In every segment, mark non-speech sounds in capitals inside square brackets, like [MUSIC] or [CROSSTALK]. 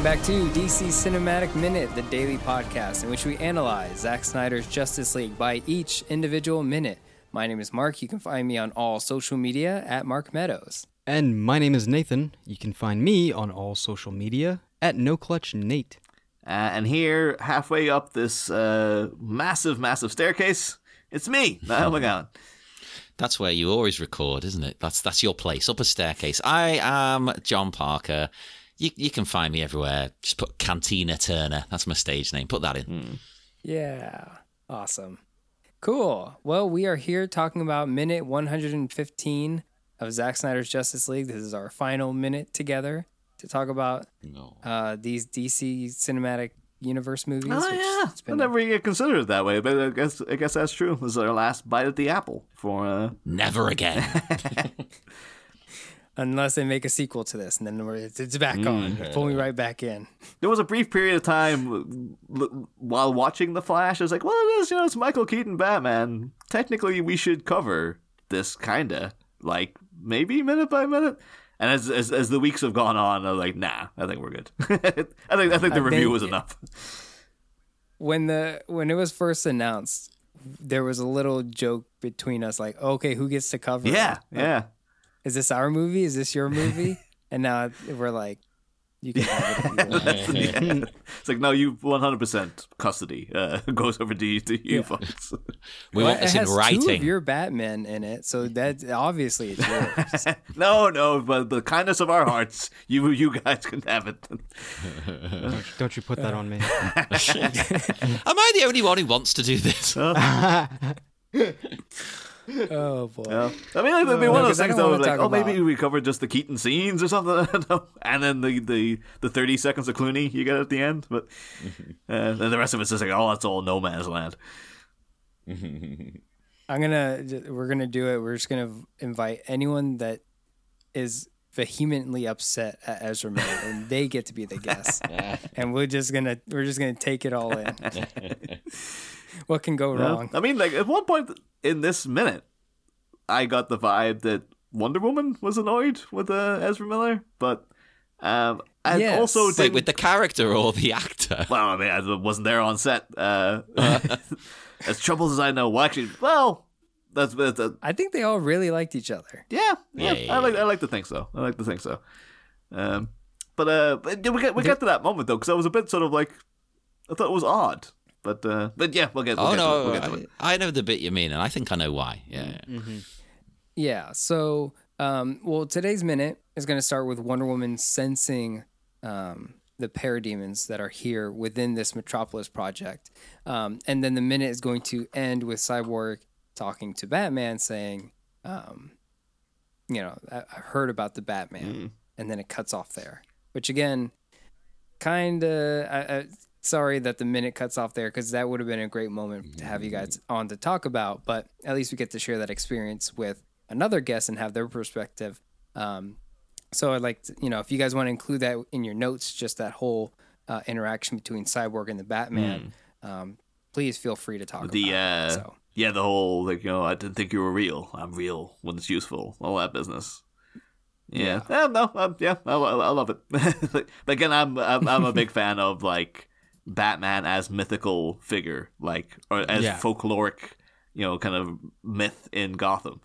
Welcome back to DC Cinematic Minute, the daily podcast in which we analyze Zack Snyder's Justice League by each individual minute. My name is Mark. You can find me on all social media at Mark Meadows. And my name is Nathan. You can find me on all social media at No Clutch Nate. Uh, and here, halfway up this uh, massive, massive staircase, it's me, Niall [LAUGHS] McGowan. That's where you always record, isn't it? That's that's your place, up a staircase. I am Jon Parker. You you can find me everywhere. Just put Cantina Turner. That's my stage name. Put that in. Yeah, awesome. Cool. Well, we are here talking about minute 115 of Zack Snyder's Justice League. This is our final minute together to talk about No. uh, these DC cinematic universe movies. Oh which yeah, it's I been never get considered it that way, but I guess I guess that's true. This is our last bite at the apple for. Uh... Never again. [LAUGHS] unless they make a sequel to this, and then we're, it's, it's back mm. on. Pull me right back in. There was a brief period of time while watching The Flash. I was like, "Well, it is, you know, it's Michael Keaton Batman. Technically, we should cover this, kinda like maybe minute by minute." And as as, as the weeks have gone on, I'm like, "Nah, I think we're good. [LAUGHS] I think I think the I review think- was enough." When the when it was first announced, there was a little joke between us, like, "Okay, who gets to cover? it? Yeah, yeah. Is this our movie? Is this your movie?" [LAUGHS] and now we're like, "You can have it if you want." [LAUGHS] yeah. [LAUGHS] It's like no, you 100% custody uh, goes over to you, to you Yeah. folks. We Well, want this in has Two of writing. your Batmen in it, so that obviously it's yours. no, no, but the kindness of our hearts, you you guys can have it. Don't, don't you put that on me. Am I the only one who wants to do this? Oh boy. Yeah. I mean, like, it'd be one of those things don't that wanna was like, talk oh, maybe we covered just the Keaton scenes or something, [LAUGHS] I and then the, the, the 30 seconds of Clooney you get at the end, but uh, then the rest of it's just like, oh, that's all no man's land. I'm gonna we're gonna do it. We're just gonna invite anyone that is vehemently upset at Ezra Miller, and they get to be the guest. [LAUGHS] and we're just gonna we're just gonna take it all in. [LAUGHS] [LAUGHS] what can go Yeah. wrong? I mean, like at one point in this minute, I got the vibe that Wonder Woman was annoyed with uh, Ezra Miller, but um, and Yes. also Wait, didn't- with the character or the actor? [LAUGHS] Well, I mean, I wasn't there on set. Uh, [LAUGHS] as troubled as I know, well, actually, well, that's, that's uh, I think they all really liked each other. yeah, yeah. Yeah, yeah, I like. I like to think so. I like to think so. Um, but uh, but we get we get to that moment though, because I was a bit sort of like, I thought it was odd, but uh, but yeah, we'll get. We'll oh get to it. no, We'll get to. I, I know the bit you mean, and I think I know why. Yeah. Yeah. So, um, well, today's minute is going to start with Wonder Woman sensing um, the parademons that are here within this Metropolis project, um, and then the minute is going to end with Cyborg talking to Batman, saying, um, "You know, I, I heard about the Batman," and then it cuts off there. Which again, kind of. Sorry that the minute cuts off there because that would have been a great moment to have you guys on to talk about. But at least we get to share that experience with another guest and have their perspective. Um, so I'd like to, you know, if you guys want to include that in your notes, just that whole uh, interaction between Cyborg and the Batman, um, please feel free to talk The about uh, it. So, yeah, the whole like you know, I didn't think you were real. I'm real when it's useful. All that business. Yeah, yeah, no, um, yeah, I, I, I love it. [LAUGHS] but again, I'm, I'm I'm a big fan of like Batman as mythical figure, like or as Yeah. folkloric, you know, kind of myth in Gotham.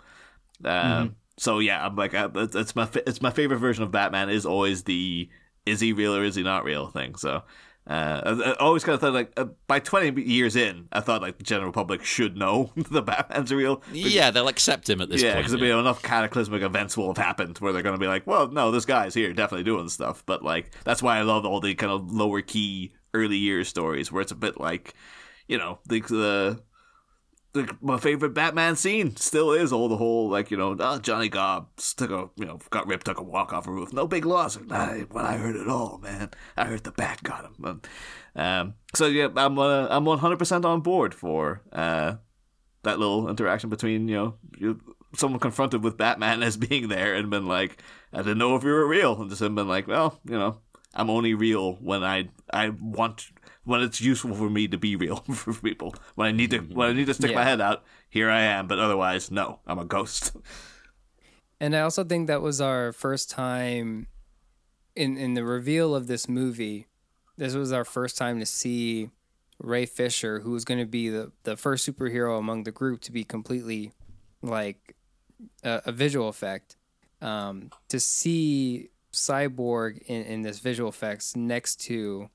Um, Mm-hmm. So yeah, I'm like, uh, it's, it's my it's my favorite version of Batman. Is always the is he real or is he not real thing. So. Uh, I, I always kind of thought like uh, by 20 years in, I thought like the general public should know [LAUGHS] the Batman's real. Yeah, they'll accept him at this Yeah, because yeah. enough cataclysmic events will have happened where they're going to be like, well, no, this guy's here, definitely doing stuff. But like, that's why I love all the kind of lower key early years stories where it's a bit like, you know, the the. My favorite Batman scene still is all the whole like you know oh, Johnny Gobb took a you know got ripped took a walk off a roof. No big loss. Nah, when I heard it all man. I heard the bat got him. Um, so yeah I'm uh, I'm 100 percent on board for uh, that little interaction between you know you, someone confronted with Batman [LAUGHS] as being there and been like, I didn't know if you were real, and just been like, well, you know, I'm only real when I I want when it's useful for me to be real [LAUGHS] for people. When I need to when I need to stick my head out, here I am. But otherwise, no, I'm a ghost. [LAUGHS] and I also think that was our first time in in the reveal of this movie, this was our first time to see Ray Fisher, who was going to be the the first superhero among the group to be completely like a, a visual effect. Um, to see Cyborg in, in this visual effects next to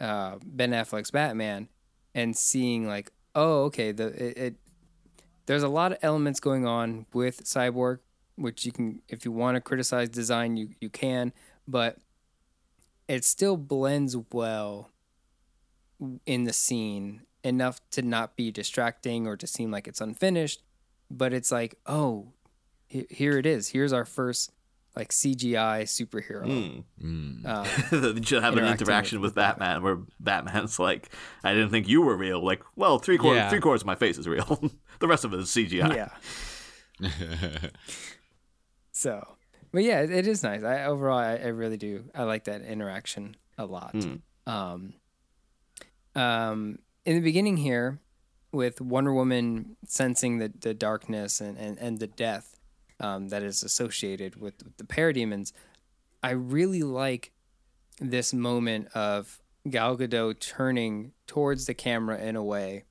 uh, Ben Affleck's Batman, and seeing like, oh, okay, the it, it there's a lot of elements going on with Cyborg, which you can, if you want to criticize design, you you can, but it still blends well in the scene enough to not be distracting or to seem like it's unfinished. But it's like, oh, here it is. Here's our first like CGI superhero. Mm. [LAUGHS] Uh, you should have an interaction with- with Batman where Batman's like, I didn't think you were real. Like, well, three quarters, Yeah. three quarters of my face is real. [LAUGHS] the rest of it is CGI. yeah. [LAUGHS] So, but yeah, it, it is nice. I overall, I, I really do. I like that interaction a lot. Um, um, in the beginning here, with Wonder Woman sensing the, the darkness and, and, and the death um, that is associated with, with the parademons, I really like this moment of Gal Gadot turning towards the camera in a way,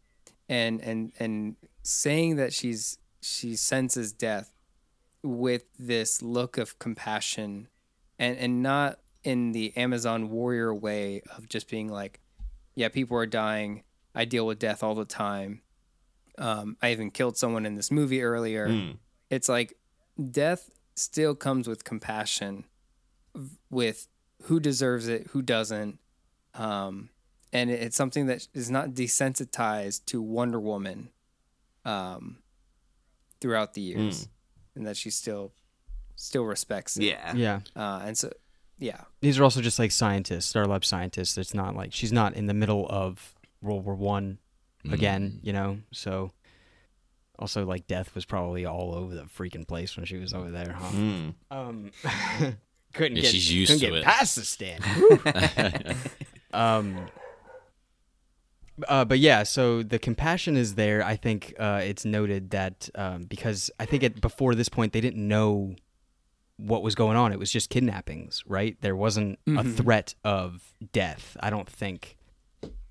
and and and saying that she's she senses death with this look of compassion, and and not in the Amazon warrior way of just being like, yeah, people are dying. I deal with death all the time. Um, I even killed someone in this movie earlier. Mm. It's like death still comes with compassion, with who deserves it, who doesn't. Um, and it's something that is not desensitized to Wonder Woman um, throughout the years, and that she still still respects it. Yeah. Yeah. Uh, and so, yeah, These are also just like scientists, Star Lab scientists. It's not like she's not in the middle of World War One again, you know. So also like death was probably all over the freaking place when she was over there, huh? Mm. Um, [LAUGHS] couldn't Yeah, get she's used couldn't to get it. past the stand. [LAUGHS] um, uh, but yeah, so the compassion is there. I think uh, it's noted that um, because I think at before this point they didn't know what was going on. It was just kidnappings, right? There wasn't a threat of death. I don't think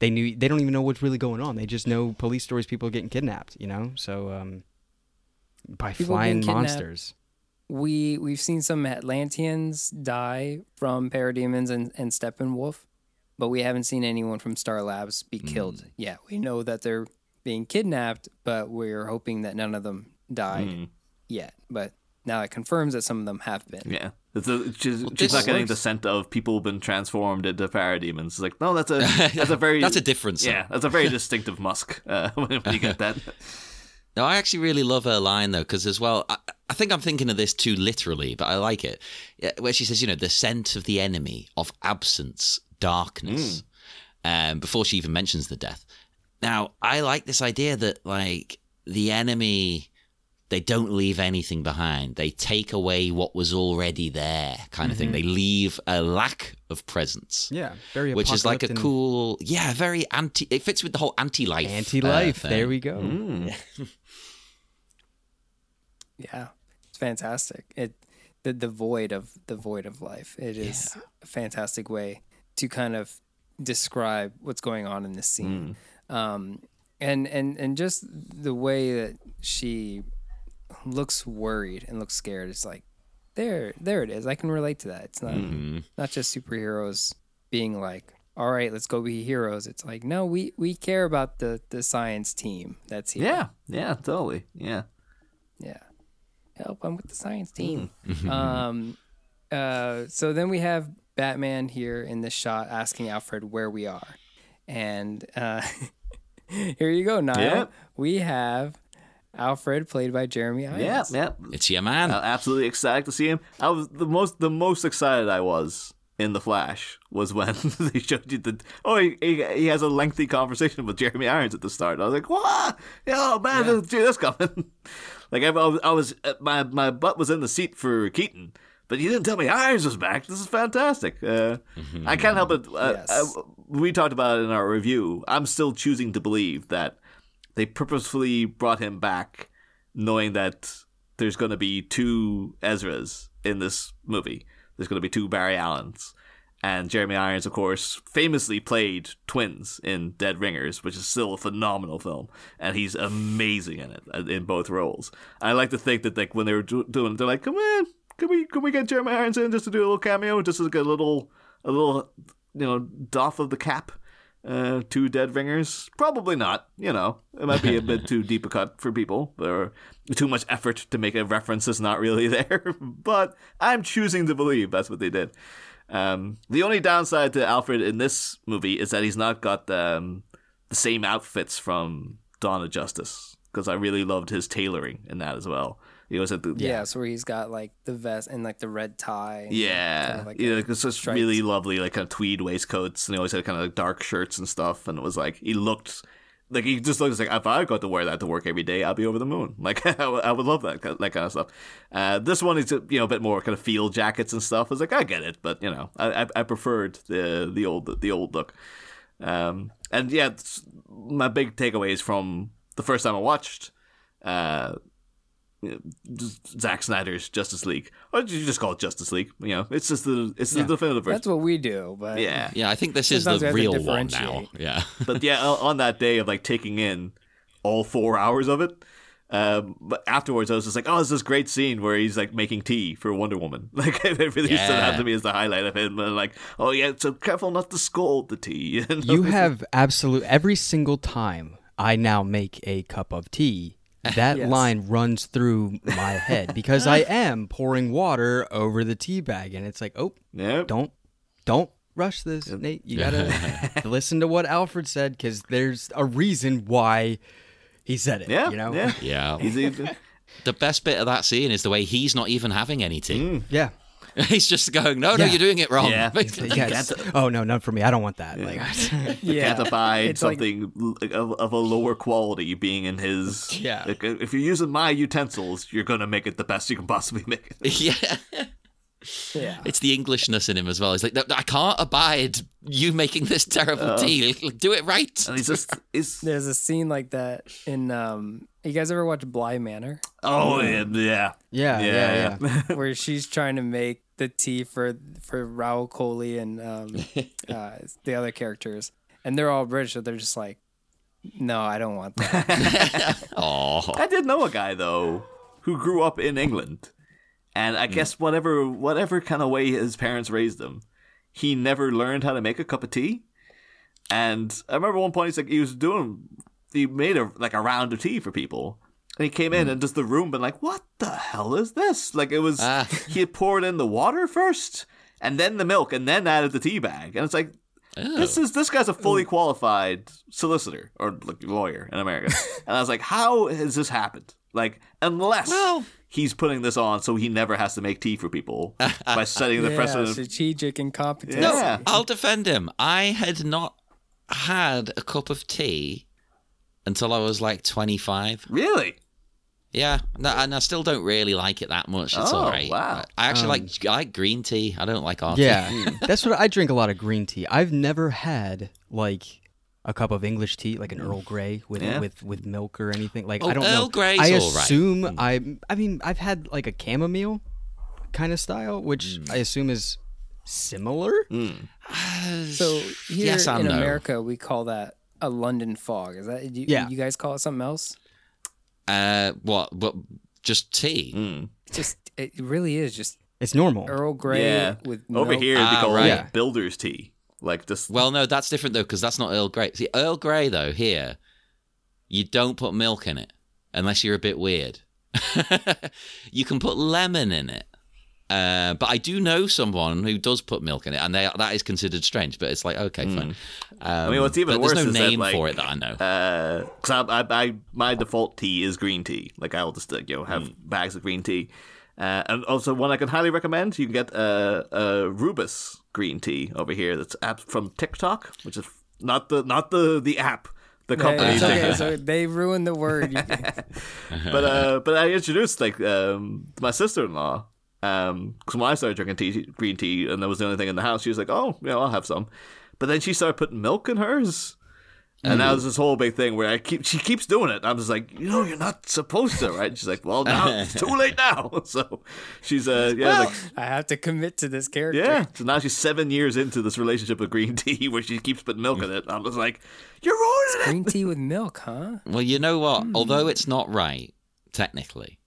they knew. They don't even know what's really going on. They just know police stories, people are getting kidnapped. You know, so um, by People flying monsters. we we've seen some Atlanteans die from parademons and, and Steppenwolf, but we haven't seen anyone from Star Labs be killed yet. We know that they're being kidnapped, but we're hoping that none of them died Mm. yet. But now it confirms that some of them have been. Yeah. It's a, she's, she's not getting the scent of people been transformed into parademons. It's like, no, that's a [LAUGHS] that's a very That's a difference. yeah, that's a very [LAUGHS] distinctive musk uh, [LAUGHS] when you get that. No, I actually really love her line though, because as well, I, I think I'm thinking of this too literally, but I like it. Where she says, you know, the scent of the enemy, of absence, darkness, um, before she even mentions the death. Now, I like this idea that like the enemy, they don't leave anything behind. They take away what was already there, kind of thing. They leave a lack of presence. Yeah, very Which is like a cool, yeah, very anti. It fits with the whole anti-life. uh, anti-life. thing. there we go. Mm. [LAUGHS] Yeah, it's fantastic. It the the void of the void of life. It is a fantastic way to kind of describe what's going on in this scene. Um, and and and just the way that she looks worried and looks scared. It's like there there it is. I can relate to that. It's not not just superheroes being like. All right, let's go be heroes. It's like no, we we care about the the science team that's here. Yeah, yeah, totally. Yeah. Yeah. Help, I'm with the science team. um, uh, so then we have Batman here in this shot asking Alfred where we are. And uh, [LAUGHS] here you go, Niall. Yep. We have Alfred played by Jeremy Irons. Yeah, yeah. It's your man. Uh, absolutely excited to see him. I was the most the most excited I was in the Flash was when [LAUGHS] they showed you the oh he, he, he has a lengthy conversation with Jeremy Irons at the start. I was like, what? Oh man, yeah. see this coming. [LAUGHS] like I, I was, I was uh, my my butt was in the seat for Keaton. But you didn't tell me Irons was back. This is fantastic. Uh, I can't help it. Uh, Yes. uh, we talked about it in our review. I'm still choosing to believe that they purposefully brought him back, knowing that there's going to be two Ezras in this movie. There's going to be two Barry Allens, And Jeremy Irons, of course, famously played twins in Dead Ringers, which is still a phenomenal film, and he's amazing in it uh, in both roles. I like to think that like when they were do- doing, they're like, "Come on, can we can we get Jeremy Irons in just to do a little cameo, just like a little a little you know doff of the cap." Uh, two dead ringers? Probably not. You know, it might be a bit too deep a cut for people, or too much effort to make a reference that's not really [LAUGHS] there. but I'm choosing to believe that's what they did. Um, the only downside to Alfred in this movie is that he's not got the, um, the same outfits from Dawn of Justice because I really loved his tailoring in that as well. He was at the Yeah, so where he's got like the vest and like the red tie. and, yeah, kind of like yeah, a it's just striped- really lovely, like kind of tweed waistcoats, and he always had kind of like dark shirts and stuff. And it was like he looked like he just looks like if I got to wear that to work every day, I'd be over the moon. [LAUGHS] Like I would I would love that that kind of stuff. Uh, this one is you know a bit more kind of field jackets and stuff. I was like I get it, but you know I I, I preferred the the old the old look. Um, and yeah, my big takeaways from the first time I watched. Uh, Zack Snyder's Justice League, or you just call it Justice League. You know, it's just the it's the definitive version. That's what we do, but Yeah, Yeah, I think this is the real one now. Yeah. [LAUGHS] but yeah, on on that day of like taking in all four hours of it, um, but afterwards I was just like, oh, it's this great scene where he's like making tea for Wonder Woman. [LAUGHS] Like it really stood out to me as the highlight of it. And like, oh yeah, so careful not to scald the tea. [LAUGHS] know? You have absolute every single time I now make a cup of tea. [LAUGHS] That Yes. line runs through my head because I [LAUGHS] am pouring water over the tea bag, and it's like, oh, Yep. don't, don't rush this, Nate. You [LAUGHS] gotta listen to what Alfred said because there's a reason why he said it. Yeah, you know. yeah. Yeah. The best bit of that scene is the way he's not even having any tea. Mm. yeah. [LAUGHS] He's just going, no, no, Yeah. you're doing it wrong. Yeah. [LAUGHS] Yes. [LAUGHS] Oh no, not for me. I don't want that. Like, yeah, can't abide It's like- something like, of, of a lower quality being in his. Yeah. Like, if you're using my utensils, you're gonna make it the best you can possibly make it. yeah. yeah. It's the Englishness in him as well. He's like, "No, I can't abide you making this terrible tea. Do it right. And he's just, he's, There's a scene like that in. um You guys ever watch Bly Manor, oh yeah, yeah, yeah, yeah, yeah. [LAUGHS] where she's trying to make the tea for for Rahul Kohli and um, [LAUGHS] uh, the other characters, and they're all British, so they're just like, "No, I don't want that." [LAUGHS] Oh, I did know a guy though who grew up in England, and I guess whatever whatever kind of way his parents raised him, he never learned how to make a cup of tea. And I remember one point he's like he was doing he made a like a round of tea for people. And he came in and just the room been like, What the hell is this? Like it was Ah. he had poured in the water first and then the milk and then added the tea bag. And it's like this is this guy's a fully qualified solicitor or like lawyer in America. [LAUGHS] and I was like, How has this happened? Like, unless Well- he's putting this on so he never has to make tea for people [LAUGHS] by setting the yeah, precedent. strategic incompetence. No. Yeah. I'll defend him. I had not had a cup of tea until I was like 25. Really? Yeah, no, and I still don't really like it that much. It's Oh, all right. wow. I actually um, like I like green tea. I don't like our Yeah, tea. Hmm. [LAUGHS] that's what I drink a lot of green tea. I've never had like a cup of English tea, like an Earl Grey with Yeah. with with milk or anything. Like Oh, I don't Earl know. Grey's I all right. assume hmm. I. I mean, I've had like a chamomile kind of style, which Mm. I assume is similar. Hmm. Uh, so here Yes in no. America, we call that a London fog. Is that you, Yeah. you guys call it something else? Uh, what? What? Just tea? Mm. Just it really is just It's normal. Earl Grey Yeah. with Over milk. here, they Ah, call right. it Yeah. builder's tea. Like this. Well, no, that's different though because that's not Earl Grey. See, Earl Grey though here, you don't put milk in it unless you're a bit weird. [LAUGHS] you can put lemon in it. Uh, but I do know someone who does put milk in it, and they, that is considered strange. But it's like, okay, fine. Um, mean, what's even but worse there's no is that, name like, for it that I know. Uh, cause I, I, I, my default tea is green tea. Like I'll just uh, you know have bags of green tea. Uh, and also one I can highly recommend. You can get uh, uh, Rubus green tea over here. That's app from TikTok, which is not the not the the app, the company. It's okay, so they ruined the word. [LAUGHS] but uh, but I introduced like um my sister in law. Um, because when I started drinking tea, green tea, and that was the only thing in the house, she was like, "Oh, yeah, know, I'll have some." But then she started putting milk in hers, And now there's this whole big thing where I keep she keeps doing it. I'm just like, you know, you're not supposed to, right? She's like, well, now it's too late now. [LAUGHS] So she's uh yeah like I have to commit to this character. yeah. So now she's seven years into this relationship with green [LAUGHS] tea where she keeps putting milk in it. I'm just like, you're ruining it. Green tea with milk, huh? Well, you know what? Hmm. Although it's not right, technically,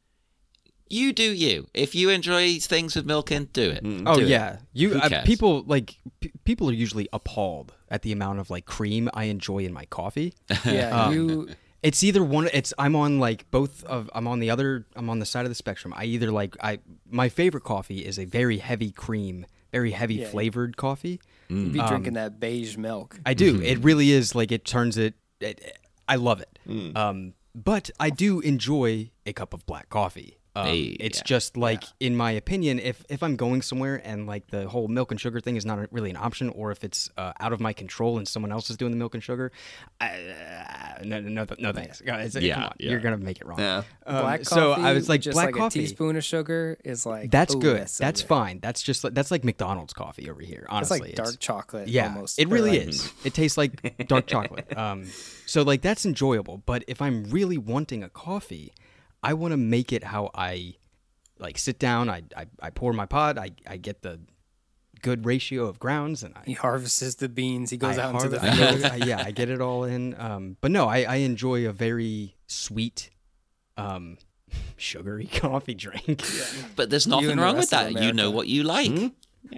you do you. If you enjoy things with milk in, do it. Oh Do it. yeah, you Who uh, cares? people like p- people are usually appalled at the amount of like cream I enjoy in my coffee. [LAUGHS] Yeah, Um, you. It's either one. It's I'm on like both of. I'm on the other. I'm on the side of the spectrum. I either like I. My favorite coffee is a very heavy cream, very heavy Yeah. flavored coffee. You'd be drinking that beige milk. I do. It really is like it turns it. it I love it. Um, but I do enjoy a cup of black coffee. Um, Hey, it's yeah. just like, in my opinion, if if I'm going somewhere and like the whole milk and sugar thing is not really an option, or if it's uh, out of my control and someone else is doing the milk and sugar, I, uh, no, no, no, no, thanks. Guys, come Yeah, on, yeah. you're gonna make it wrong. Yeah. Um, black coffee. so I was like, just black like coffee. a teaspoon of sugar is like That's ooh, good. so That's good. fine. That's just like, that's like McDonald's coffee over here. It's Honestly, like It's- dark chocolate. yeah, almost. it really like- is. [LAUGHS] It tastes like dark chocolate. Um, so like that's enjoyable. But if I'm really wanting a coffee, I want to make it how I like sit down. I I, I pour my pot. I I get the good ratio of grounds, and I He harvests the beans. He goes I out into the field. I- [LAUGHS] yeah, I get it all in. Um, but no, I, I enjoy a very sweet, um, [LAUGHS] sugary [LAUGHS] coffee drink. But there's nothing and the wrong with that. You know what you like.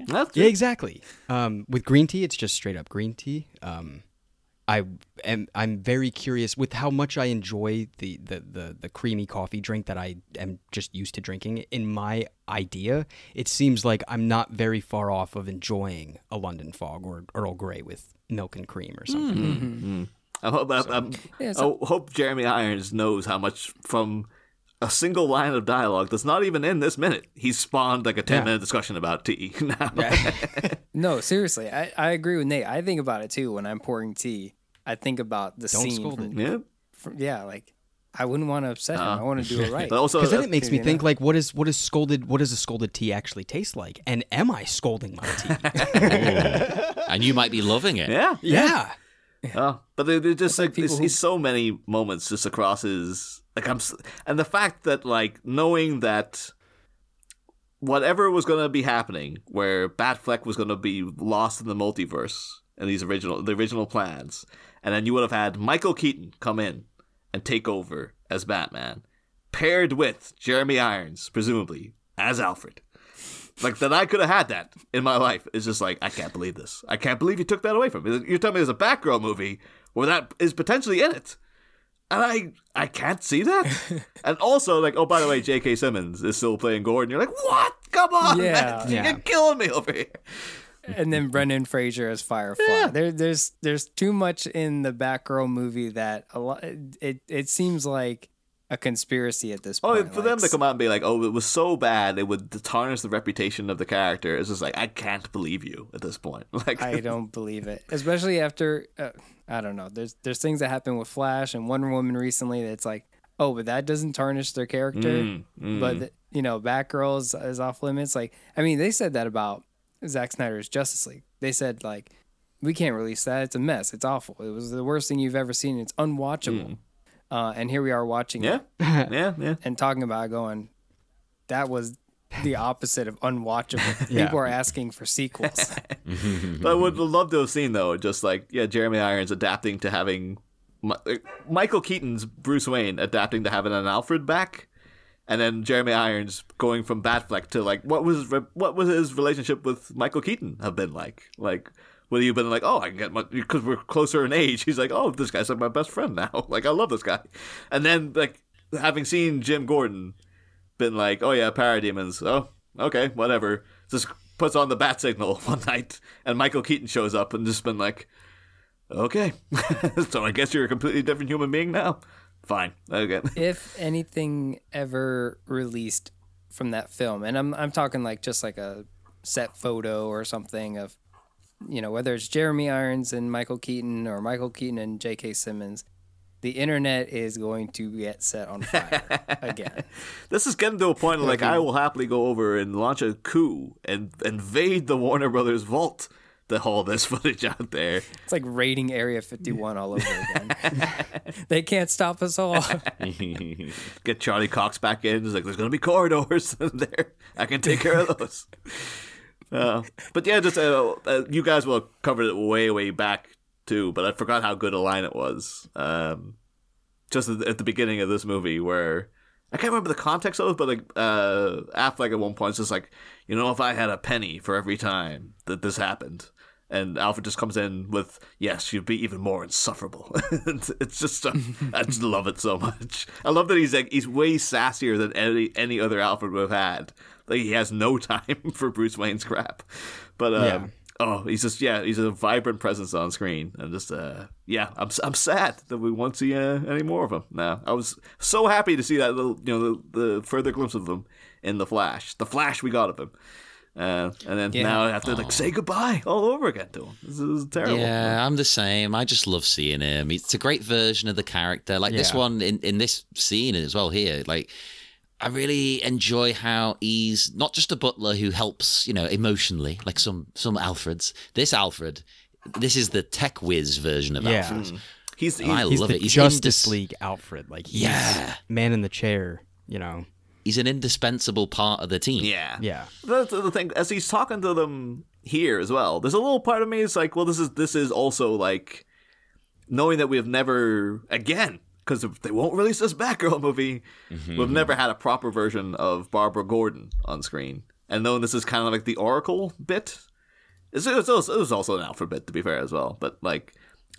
That's Yeah, exactly. Um, with green tea, it's just straight up green tea. I am I'm very curious with how much I enjoy the, the, the, the creamy coffee drink that I am just used to drinking. In my idea, it seems like I'm not very far off of enjoying a London Fog or Earl Grey with milk and cream or something. Mm-hmm. Mm-hmm. I hope, I, I'm- Yeah, so- I hope Jeremy Irons knows how much from a single line of dialogue that's not even in this minute. He's spawned like a 10 Yeah. minute discussion about tea [LAUGHS] now. [LAUGHS] No, seriously, I, I agree with Nate. I think about it too when I'm pouring tea. I think about the Don't scene. scold from, it. yeah. from- yeah, like I wouldn't want to upset him. I want to do it [LAUGHS] right. But also, Because then uh, it makes me you think like, what is what is scolded? What does a scolded tea actually taste like? And am I scolding my tea? And you might be loving it. yeah. yeah. Oh, but there, there's just like like, there's, who- he's so many moments just across his like I'm, and the fact that like knowing that whatever was going to be happening, where Batfleck was going to be lost in the multiverse and these original the original plans, and then you would have had Michael Keaton come in and take over as Batman, paired with Jeremy Irons, presumably as Alfred. Like that, I could have had that in my life. It's just like I can't believe this. I can't believe you took that away from me. You're telling me there's a Batgirl movie where that is potentially in it, and I I can't see that. [LAUGHS] and also, like, oh by the way, J.K. Simmons is still playing Gordon. You're like, what? Come on, Yeah. man. Yeah. [LAUGHS] you're killing me over here. and then Brendan Fraser as Firefly. There, there's there's too much in the Batgirl movie that a lot. It it seems like a conspiracy at this point. Oh, for like, them to come out and be like, "Oh, it was so bad, it would tarnish the reputation of the character." It's just like I can't believe you at this point. [LAUGHS] Like, I don't believe it, especially after uh, I don't know. There's there's things that happen with Flash and Wonder Woman recently that's like, oh, but that doesn't tarnish their character. Mm, mm. But you know, Batgirl is, is off limits. Like, I mean, they said that about Zack Snyder's Justice League. They said like, we can't release that. It's a mess. It's awful. It was the worst thing you've ever seen. It's unwatchable. Uh, and here we are watching yeah, it [LAUGHS] yeah, yeah. and talking about it going, that was the opposite of unwatchable. [LAUGHS] Yeah. People are asking for sequels. [LAUGHS] But I would love to have seen though, just like yeah, Jeremy Irons adapting to having uh, Michael Keaton's Bruce Wayne adapting to having an Alfred back, and then Jeremy Irons going from Batfleck to like what was what was his relationship with Michael Keaton have been like? Like would he have been like, oh, I can get my because we're closer in age? He's like, oh, this guy's like my best friend now. [LAUGHS] Like I love this guy, and then like having seen Jim Gordon, been like, oh yeah, parademons. Oh, okay, whatever. Just puts on the bat signal [LAUGHS] one night, and Michael Keaton shows up and just been like, okay, [LAUGHS] so I guess you're a completely different human being now. Fine, okay. if anything ever released from that film, and I'm I'm talking like just like a set photo or something of, you know, whether it's Jeremy Irons and Michael Keaton or Michael Keaton and J.K. Simmons, the internet is going to get set on fire [LAUGHS] again. This is getting to a point where, like I will happily go over and launch a coup and invade the Warner Brothers vault to haul this [LAUGHS] footage out there. It's like raiding Area 51 all over again. [LAUGHS] they can't stop us all. Get Charlie Cox back in. He's like, there's going to be corridors in there. I can take care of those. Uh, but yeah, just uh, uh, you guys will covered it way, way back too. But I forgot how good a line it was. Um, just at the- beginning of this movie, where I can't remember the context of it, but like uh, Affleck at one point is just like, you know, if I had a penny for every time that this happened. And Alfred just comes in with, "Yes, you'd be even more insufferable." [LAUGHS] it's just, uh, I just love it so much. I love that he's like he's way sassier than any any other Alfred have had. Like he has no [LAUGHS] time for Bruce Wayne's crap. But um, Yeah. oh, he's just yeah, he's a vibrant presence on screen, and just uh, yeah, I'm I'm sad that we won't see uh, any more of him. Now I was so happy to see that little you know the, the further glimpse of him in the Flash, the Flash we got of him. Uh, and then Yeah. now I have to like say goodbye all over again to him. This is terrible. Yeah, I'm the same. I just love seeing him. It's a great version of the character. Like this one in, in this scene as well here. Like I really enjoy how he's not just a butler who helps, you know, emotionally, like some some Alfreds. This Alfred, this is the tech whiz version of Yeah. Alfred. Mm. He's, And I he's He's love the it. He's Justice indis- League Alfred. Like he's Yeah. man in the chair. You know. He's an indispensable part of the team. yeah Yeah. That's the thing. As he's talking to them here as well, there's a little part of me is like, well, this is this is also like knowing that we've never again because if they won't release this Batgirl movie. We've never had a proper version of Barbara Gordon on screen, and knowing this is kind of like the Oracle bit. It's, it, was also, it was also an Alfred bit to be fair as well, but like.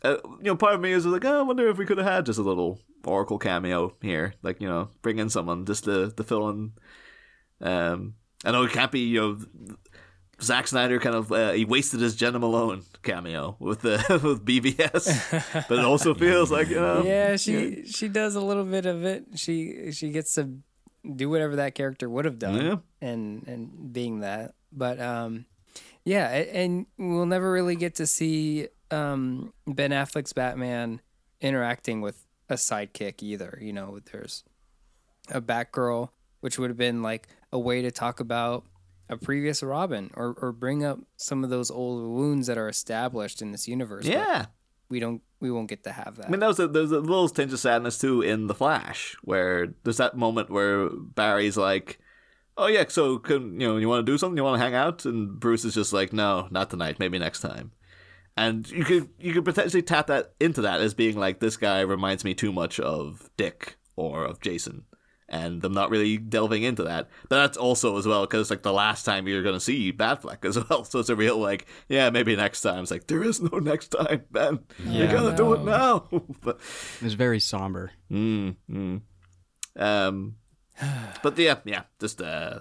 Uh, you know, part of me is like, oh, I wonder if we could have had just a little Oracle cameo here, like you know, bring in someone just to to fill in um, I know it can't be you know Zack Snyder kind of uh, he wasted his Jena Malone cameo with the [LAUGHS] with BVS, but it also [LAUGHS] feels like you know yeah, she she does a little bit of it. She she gets to do whatever that character would have done, Yeah. and and being that. But um, yeah, and we'll never really get to see um Ben Affleck's Batman interacting with a sidekick either. You know, there's a Batgirl, which would have been like a way to talk about a previous Robin or or bring up some of those old wounds that are established in this universe. yeah. we don't we won't get to have that. I mean, that was a, there's a little tinge of sadness too in the Flash, where there's that moment where Barry's like, "Oh yeah, so can, you know you want to do something? You want to hang out?" And Bruce is just like, "No, not tonight. Maybe next time." And you could you could potentially tap that into that as being like this guy reminds me too much of Dick or of Jason, and I'm not really delving into that. But that's also as well because like the last time you're gonna see Batfleck as [LAUGHS] well, so it's a real like yeah maybe next time. It's like there is no next time, Ben. you Yeah. gotta do it now. [LAUGHS] but It was very somber. Mm, mm. Um, but yeah, yeah, just uh,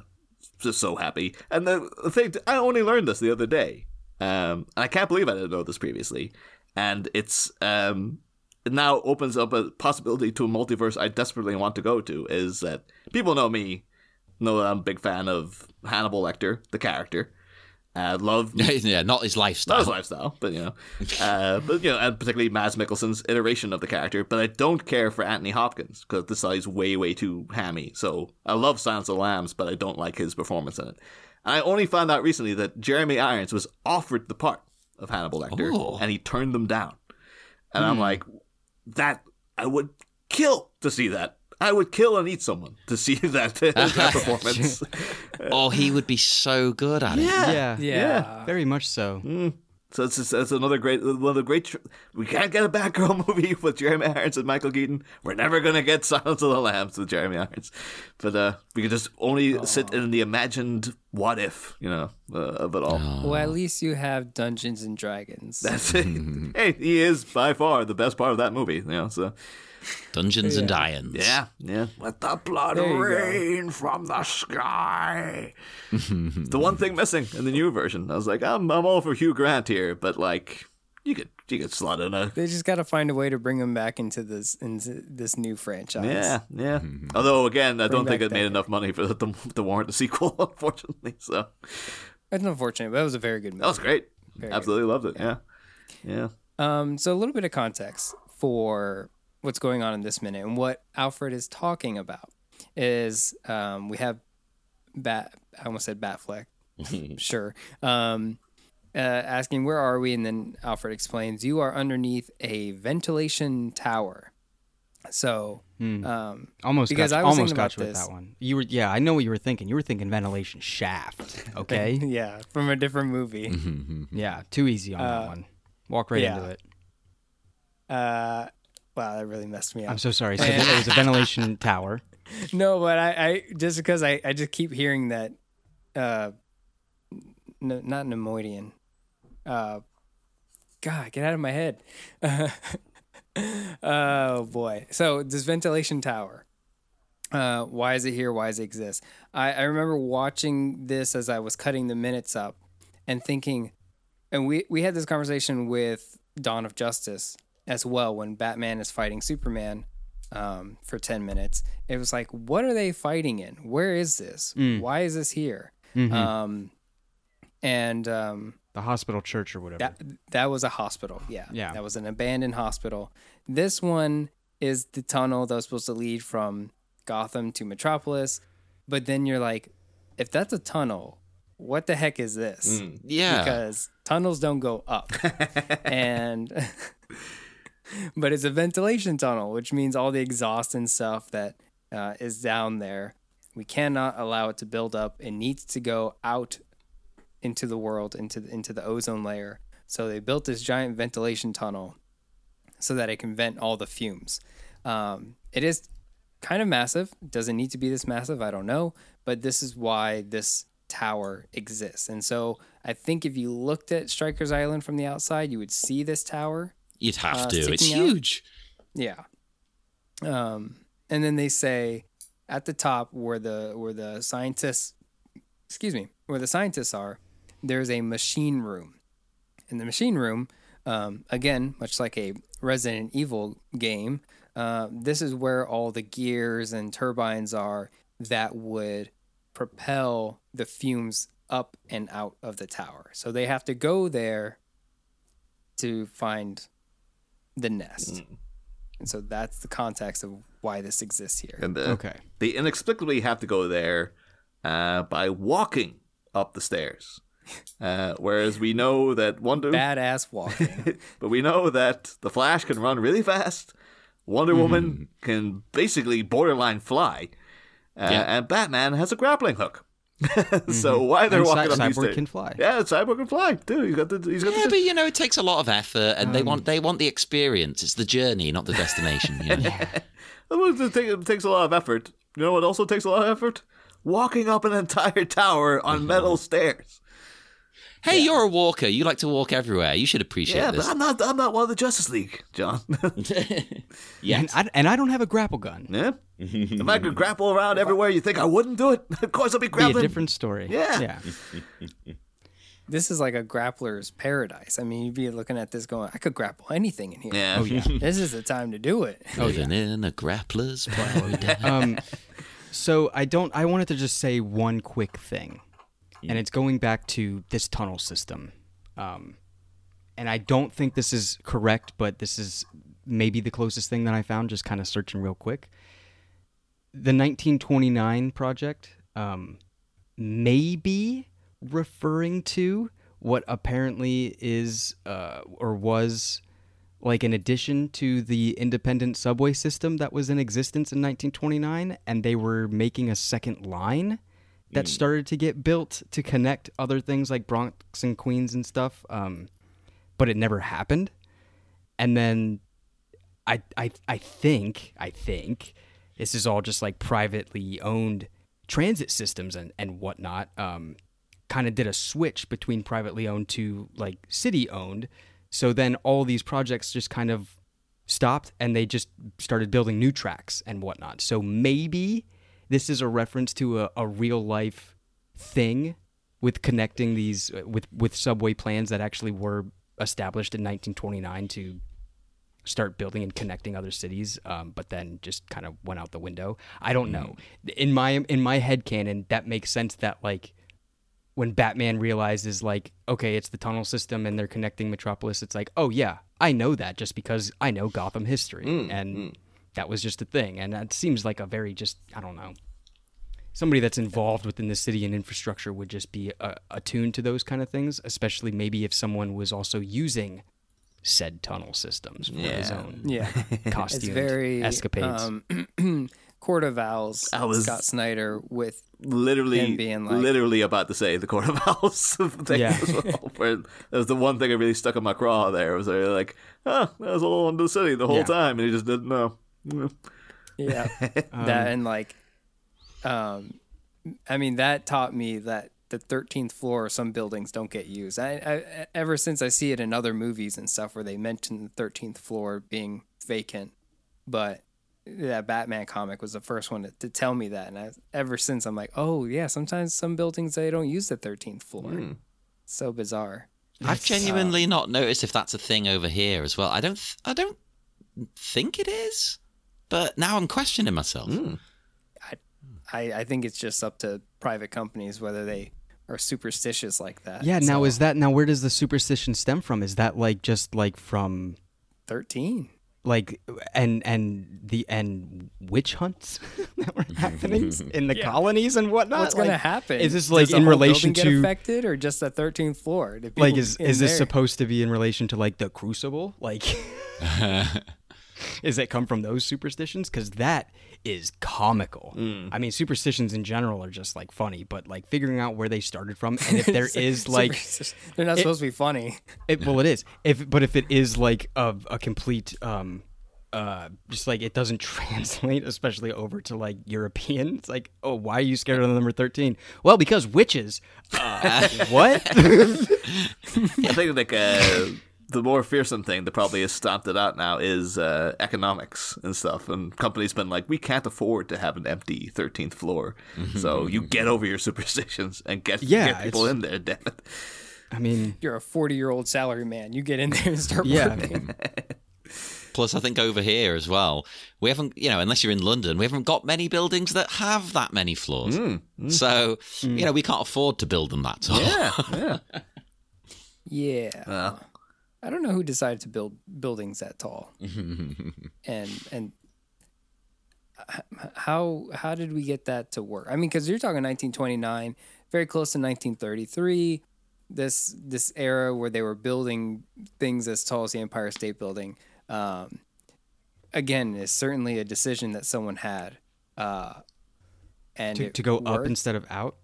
just so happy. And the, the thing, I only learned this the other day, um, and I can't believe I didn't know this previously. And it's um, it now opens up a possibility to a multiverse I desperately want to go to. Is that people know me, know that I'm a big fan of Hannibal Lecter, the character. Uh, love [LAUGHS] yeah, not his lifestyle. not his lifestyle, but you know, uh, but you know, and particularly Mads Mikkelsen's iteration of the character. But I don't care for Anthony Hopkins because this guy's way, way too hammy. So I love Silence of the Lambs, but I don't like his performance in it. And I only found out recently that Jeremy Irons was offered the part of Hannibal Lecter, Oh. and he turned them down. And I'm like, that I would kill to see that. I would kill and eat someone to see [LAUGHS] that, that [LAUGHS] performance. Oh, he would be so good at it. Yeah. Yeah. Very much so. Mm. So it's, it's, it's another great one of the great. Tr- we can't get a Batgirl [LAUGHS] movie with Jeremy Irons and Michael Keaton. We're never gonna get Silence of the Lambs with Jeremy Irons, but uh, we can just only sit in the imagined what if, you know, uh, of it all. Well, at least you have Dungeons and Dragons. That's it. [LAUGHS] hey, he is by far the best part of that movie. You know, so Dungeons and Irons. yeah, yeah. Let the blood There you go. rain from the sky. [LAUGHS] the one thing missing in the new version. I was like, I'm I'm all for Hugh Grant here, but like, you could you could slot in a they just got to find a way to bring him back into this into this new franchise. Yeah, yeah. Although again, I don't think it made that- enough money for it to, to warrant a sequel, [LAUGHS] unfortunately. So That's unfortunate, but that was a very good movie. that was great. Very Absolutely loved it. Yeah, yeah. Um, so a little bit of context for what's going on in this minute and what Alfred is talking about is um, we have Bat. I almost said Batfleck. [LAUGHS] sure. Um, uh, asking where are we, and then Alfred explains you are underneath a ventilation tower. So, um, Almost Because got, I was almost thinking got about you with this. that one. You were yeah, I know what you were thinking. You were thinking ventilation shaft. [LAUGHS] Okay. yeah, from a different movie. [LAUGHS] yeah, too easy on that one. Walk right yeah. into it. Uh, wow, that really messed me up. I'm so sorry. So [LAUGHS] it was a ventilation tower. No, but I, I just because I, I just keep hearing that, uh, n- not Neimoidian. Uh, God, get out of my head. [LAUGHS] oh boy. So this ventilation tower. Uh, why is it here? Why does it exist? I, I remember watching this as I was cutting the minutes up and thinking, and we, we had this conversation with Dawn of Justice as well when Batman is fighting Superman um, for 10 minutes. It was like, what are they fighting in? Where is this? Why is this here? Um, and um, The hospital church or whatever. that that was a hospital. Yeah. Yeah. That was an abandoned hospital. This one is the tunnel that was supposed to lead from Gotham to Metropolis. But then you're like, if that's a tunnel, what the heck is this? Yeah. Because tunnels don't go up. [LAUGHS] [LAUGHS] [LAUGHS] and [LAUGHS] but it's a ventilation tunnel, which means all the exhaust and stuff that uh, is down there, we cannot allow it to build up. It needs to go out into the world, into the, into the ozone layer. So they built this giant ventilation tunnel so that it can vent all the fumes. Um, it is kind of massive. Does it need to be this massive? I don't know. But this is why this tower exists. And so I think if you looked at Stryker's Island from the outside, you would see this tower. You'd have uh, to. It's out. huge. Yeah. Um, and then they say at the top where the where the scientists, excuse me, where the scientists are, there's a machine room. In the machine room, um, again, much like a Resident Evil game, uh, this is where all the gears and turbines are that would propel the fumes up and out of the tower. So they have to go there to find the nest. And so that's the context of why this exists here. And the, Okay. they inexplicably have to go there uh, by walking up the stairs. Uh, whereas we know that Wonder, Badass walking. [LAUGHS] but we know that the Flash can run really fast. Wonder Mm-hmm. Woman can basically borderline fly, uh, Yeah. and Batman has a grappling hook. [LAUGHS] so why they're Mm-hmm. And walking Cy- up these Cyborg stairs? can fly. Yeah, Cyborg can fly too. He's got the he's got Yeah, the but you know, it takes a lot of effort, and they Um, want they want the experience. It's the journey, not the destination. You [LAUGHS] know? It take- it takes a lot of effort. You know what also takes a lot of effort? Walking up an entire tower on metal stairs. Hey, you're a walker. You like to walk everywhere. You should appreciate this. Yeah, this. but I'm not. I'm not one of the Justice League, Jon. [LAUGHS] [LAUGHS] And I, and I don't have a grapple gun. yeah. if I could grapple around everywhere, you think I wouldn't do it? [LAUGHS] Of course, I'll be Be a different story. Yeah. Yeah. this is like a grappler's paradise. I mean, you'd be looking at this going, I could grapple anything in here. Yeah. Oh yeah. This is the time to do it. Living in a grappler's paradise. um, so I don't. I wanted to just say one quick thing, and it's going back to this tunnel system. Um, and I don't think this is correct, but this is maybe the closest thing that I found. Just kind of searching real quick. The 1929 project um, may be referring to what apparently is uh, or was like an addition to the independent subway system that was in existence in 1929 and they were making a second line that started to get built to connect other things like Bronx and Queens and stuff um, but it never happened and then I, I I think I think this is all just like privately owned transit systems and and whatnot um, kind of did a switch between privately owned to like city owned. So then all these projects just kind of stopped and they just started building new tracks and whatnot. So maybe this is a reference to a, a real life thing with connecting these uh, with with subway plans that actually were established in 1929 to start building and connecting other cities um, but then just kind of went out the window. I don't know. In my in my head canon that makes sense that like when batman realizes like okay it's the tunnel system and they're connecting metropolis it's like oh yeah i know that just because i know gotham history and that was just a thing and that seems like a very just i don't know somebody that's involved within the city and infrastructure would just be uh, attuned to those kind of things, especially maybe if someone was also using said tunnel systems for his Yeah. own Yeah. [LAUGHS] costumed it's very escapades. Um, [CLEARS THROAT] Court of Owls. I was- Scott Snyder with literally, Him being like- literally about to say the Court of Owls [LAUGHS] thing Yeah. as [LAUGHS] well. Where that was the one thing that really stuck in my craw. There was like, oh, that was all under the city the whole Yeah. time, and he just didn't know. Yeah [LAUGHS] Um, that and like um I mean that taught me that the 13th floor of some buildings don't get used. I, I ever since I see it in other movies and stuff where they mention the 13th floor being vacant, but that Batman comic was the first one to, to tell me that, and I, ever since I'm like, oh yeah, sometimes some buildings they don't use the 13th floor. So bizarre. I've genuinely not noticed if that's a thing over here as well. I don't. Th- I don't think it is, but now I'm questioning myself. Hmm. I, I think it's just up to private companies whether they are superstitious like that. yeah. Now is that now where does the superstition stem from? Is that like just like from 13? like and and the and witch hunts [LAUGHS] that were [LAUGHS] happening in the colonies and whatnot? What's going to happen? Is this like the in whole relation to get affected or just the 13th floor? Like is is this there- supposed to be in relation to like the crucible like [LAUGHS] [LAUGHS] is that come from those superstitions? Because that is comical. Mm. i mean superstitions in general are just like funny but like figuring out where they started from and if [LAUGHS] there is like [LAUGHS] they're not it- supposed to be funny. it, well it is. If but if it is like a, a complete um uh just like it doesn't translate especially over to like european it's like oh why are you scared of the number 13 well because witches uh, what? I think like uh, the more fearsome thing that probably has stomped it out now is uh, economics and stuff. And companies been like, we can't afford to have an empty thirteenth floor, mm-hmm. so you get over your superstitions and get, Yeah, get people in there. Damn it! i mean You're a 40 year old salary man. You get in there and start yeah working. [LAUGHS] Plus, I think over here as well, we haven't, you know, unless you're in London, we haven't got many buildings that have that many floors. Hmm, hmm. So, you hmm. know, we can't afford to build them that tall. Yeah, yeah. [LAUGHS] Yeah. Well. I don't know who decided to build buildings that tall. [LAUGHS] and and how how did we get that to work? I mean, because you're talking 1929, very close to 1933. This this era where they were building things as tall as the Empire State Building. Um, again, is certainly a decision that someone had. Uh, and to, to go up instead of out.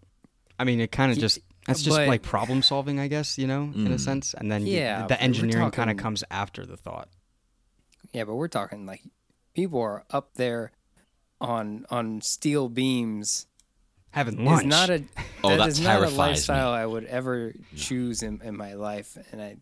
I mean, it kind of just that's just but- like problem solving, I guess. You know, in a mm. sense, and then Yeah, but the engineering kind of comes after the thought. Yeah, but we're talking like people are up there on on steel beams. Having lunch. Is not a [LAUGHS] Oh, that that is not a terrifies me. lifestyle I would ever choose in, in my life, and I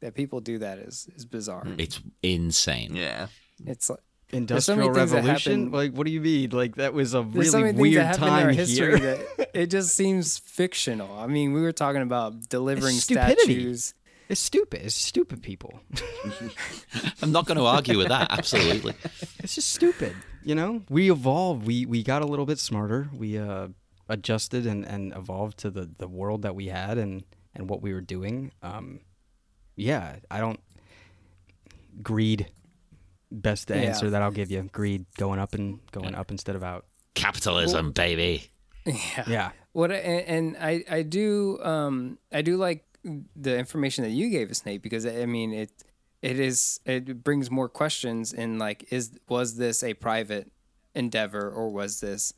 that people do that is is bizarre. It's insane. yeah. It's like industrial many things that revolution. happen- Like, what do you mean? Like that was a there's so really many things that weird happen in our time history here. that [LAUGHS] it just seems fictional. I mean, we were talking about delivering stupidity. statues. it's stupid. It's stupid people. [LAUGHS] I'm not going to argue with that. Absolutely. [LAUGHS] it's just stupid. You know, we evolved. We we got a little bit smarter. We uh, adjusted and, and evolved to the, the world that we had and, and what we were doing. Um, yeah, I don't greed. Best Yeah. answer that I'll give you. Greed going up and going up instead of out. Capitalism, baby. [LAUGHS] Yeah. Yeah. What and, and I I do um I do like the information that you gave us, Nate, because I mean it it is it brings more questions in like is was this a private endeavor or was this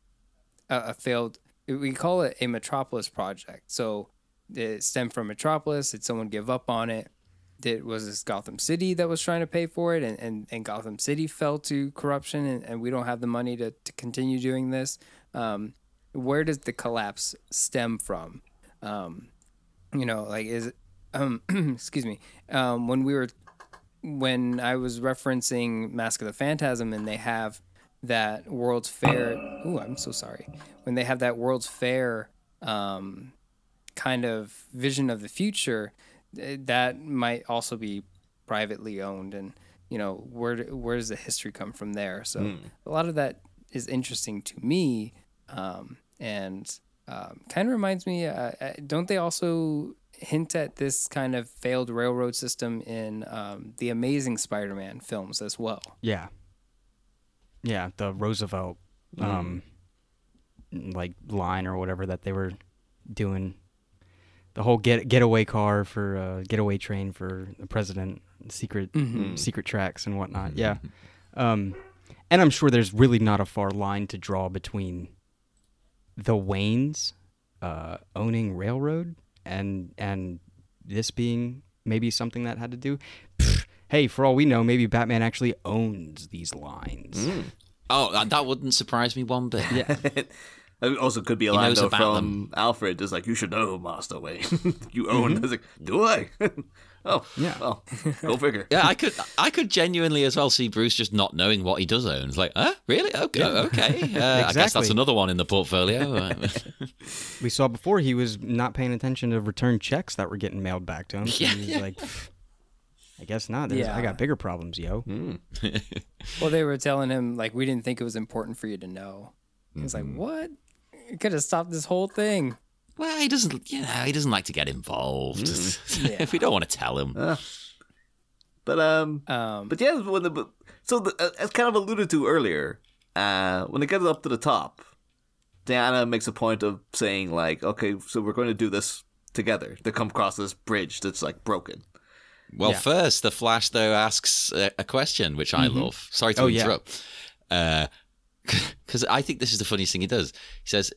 a, a failed we call it a metropolis project so it stemmed from metropolis did someone give up on it was this gotham city that was trying to pay for it and, and, and gotham city fell to corruption and, and we don't have the money to, to continue doing this um, where does the collapse stem from um, you know like is um, [CLEARS THROAT] excuse me um, when we were when I was referencing Mask of the Phantasm and they have that World's Fair. Ooh, I'm so sorry. When they have that World's Fair um, kind of vision of the future, that might also be privately owned. And, you know, where, where does the history come from there? So a lot of that is interesting to me. Um, and um, kind of reminds me, uh, uh, don't they also hint at this kind of failed railroad system in um, the Amazing Spider-Man films as well? Yeah. Yeah, the Roosevelt um like line or whatever that they were doing. The whole get getaway car for uh, getaway train for the president, secret Mm-hmm. secret tracks and whatnot. Yeah, um, and I'm sure there's really not a far line to draw between the Waynes uh, owning railroad and and this being maybe something that had to do. Pfft, hey, for all we know, maybe Batman actually owns these lines. Oh, that- that wouldn't surprise me one bit. Yeah, [LAUGHS] It also could be a He line though about from them. Alfred. Is like, you should know, Master Wayne. [LAUGHS] you own. Mm-hmm. It's like, do I? [LAUGHS] oh, Yeah. Well, go figure. Yeah, I [LAUGHS] could, I could genuinely as well see Bruce just not knowing what he does own. It's like, huh, really? Okay, okay. Uh, I guess that's another one in the portfolio. we saw before he was not paying attention to return checks that were getting mailed back to him. So Yeah, he yeah. like, I guess not. There's- I got bigger problems, yo. Well, they were telling him like we didn't think it was important for you to know. He's Mm-hmm. like, "What? [LAUGHS] It could have stopped this whole thing." well, he doesn't, you know, he doesn't like to get involved. [LAUGHS] Yeah. if we don't want to tell him. But um, Um, but yeah, when the so the, uh, as kind of alluded to earlier, uh, when it gets up to the top, Diana makes a point of saying like, okay, so we're going to do this together to come across this bridge that's like broken. Well, Yeah. first, the Flash though asks a, a question, which I love. Sorry to Oh, yeah. interrupt, [LAUGHS] because I think this is the funniest thing he does. He says,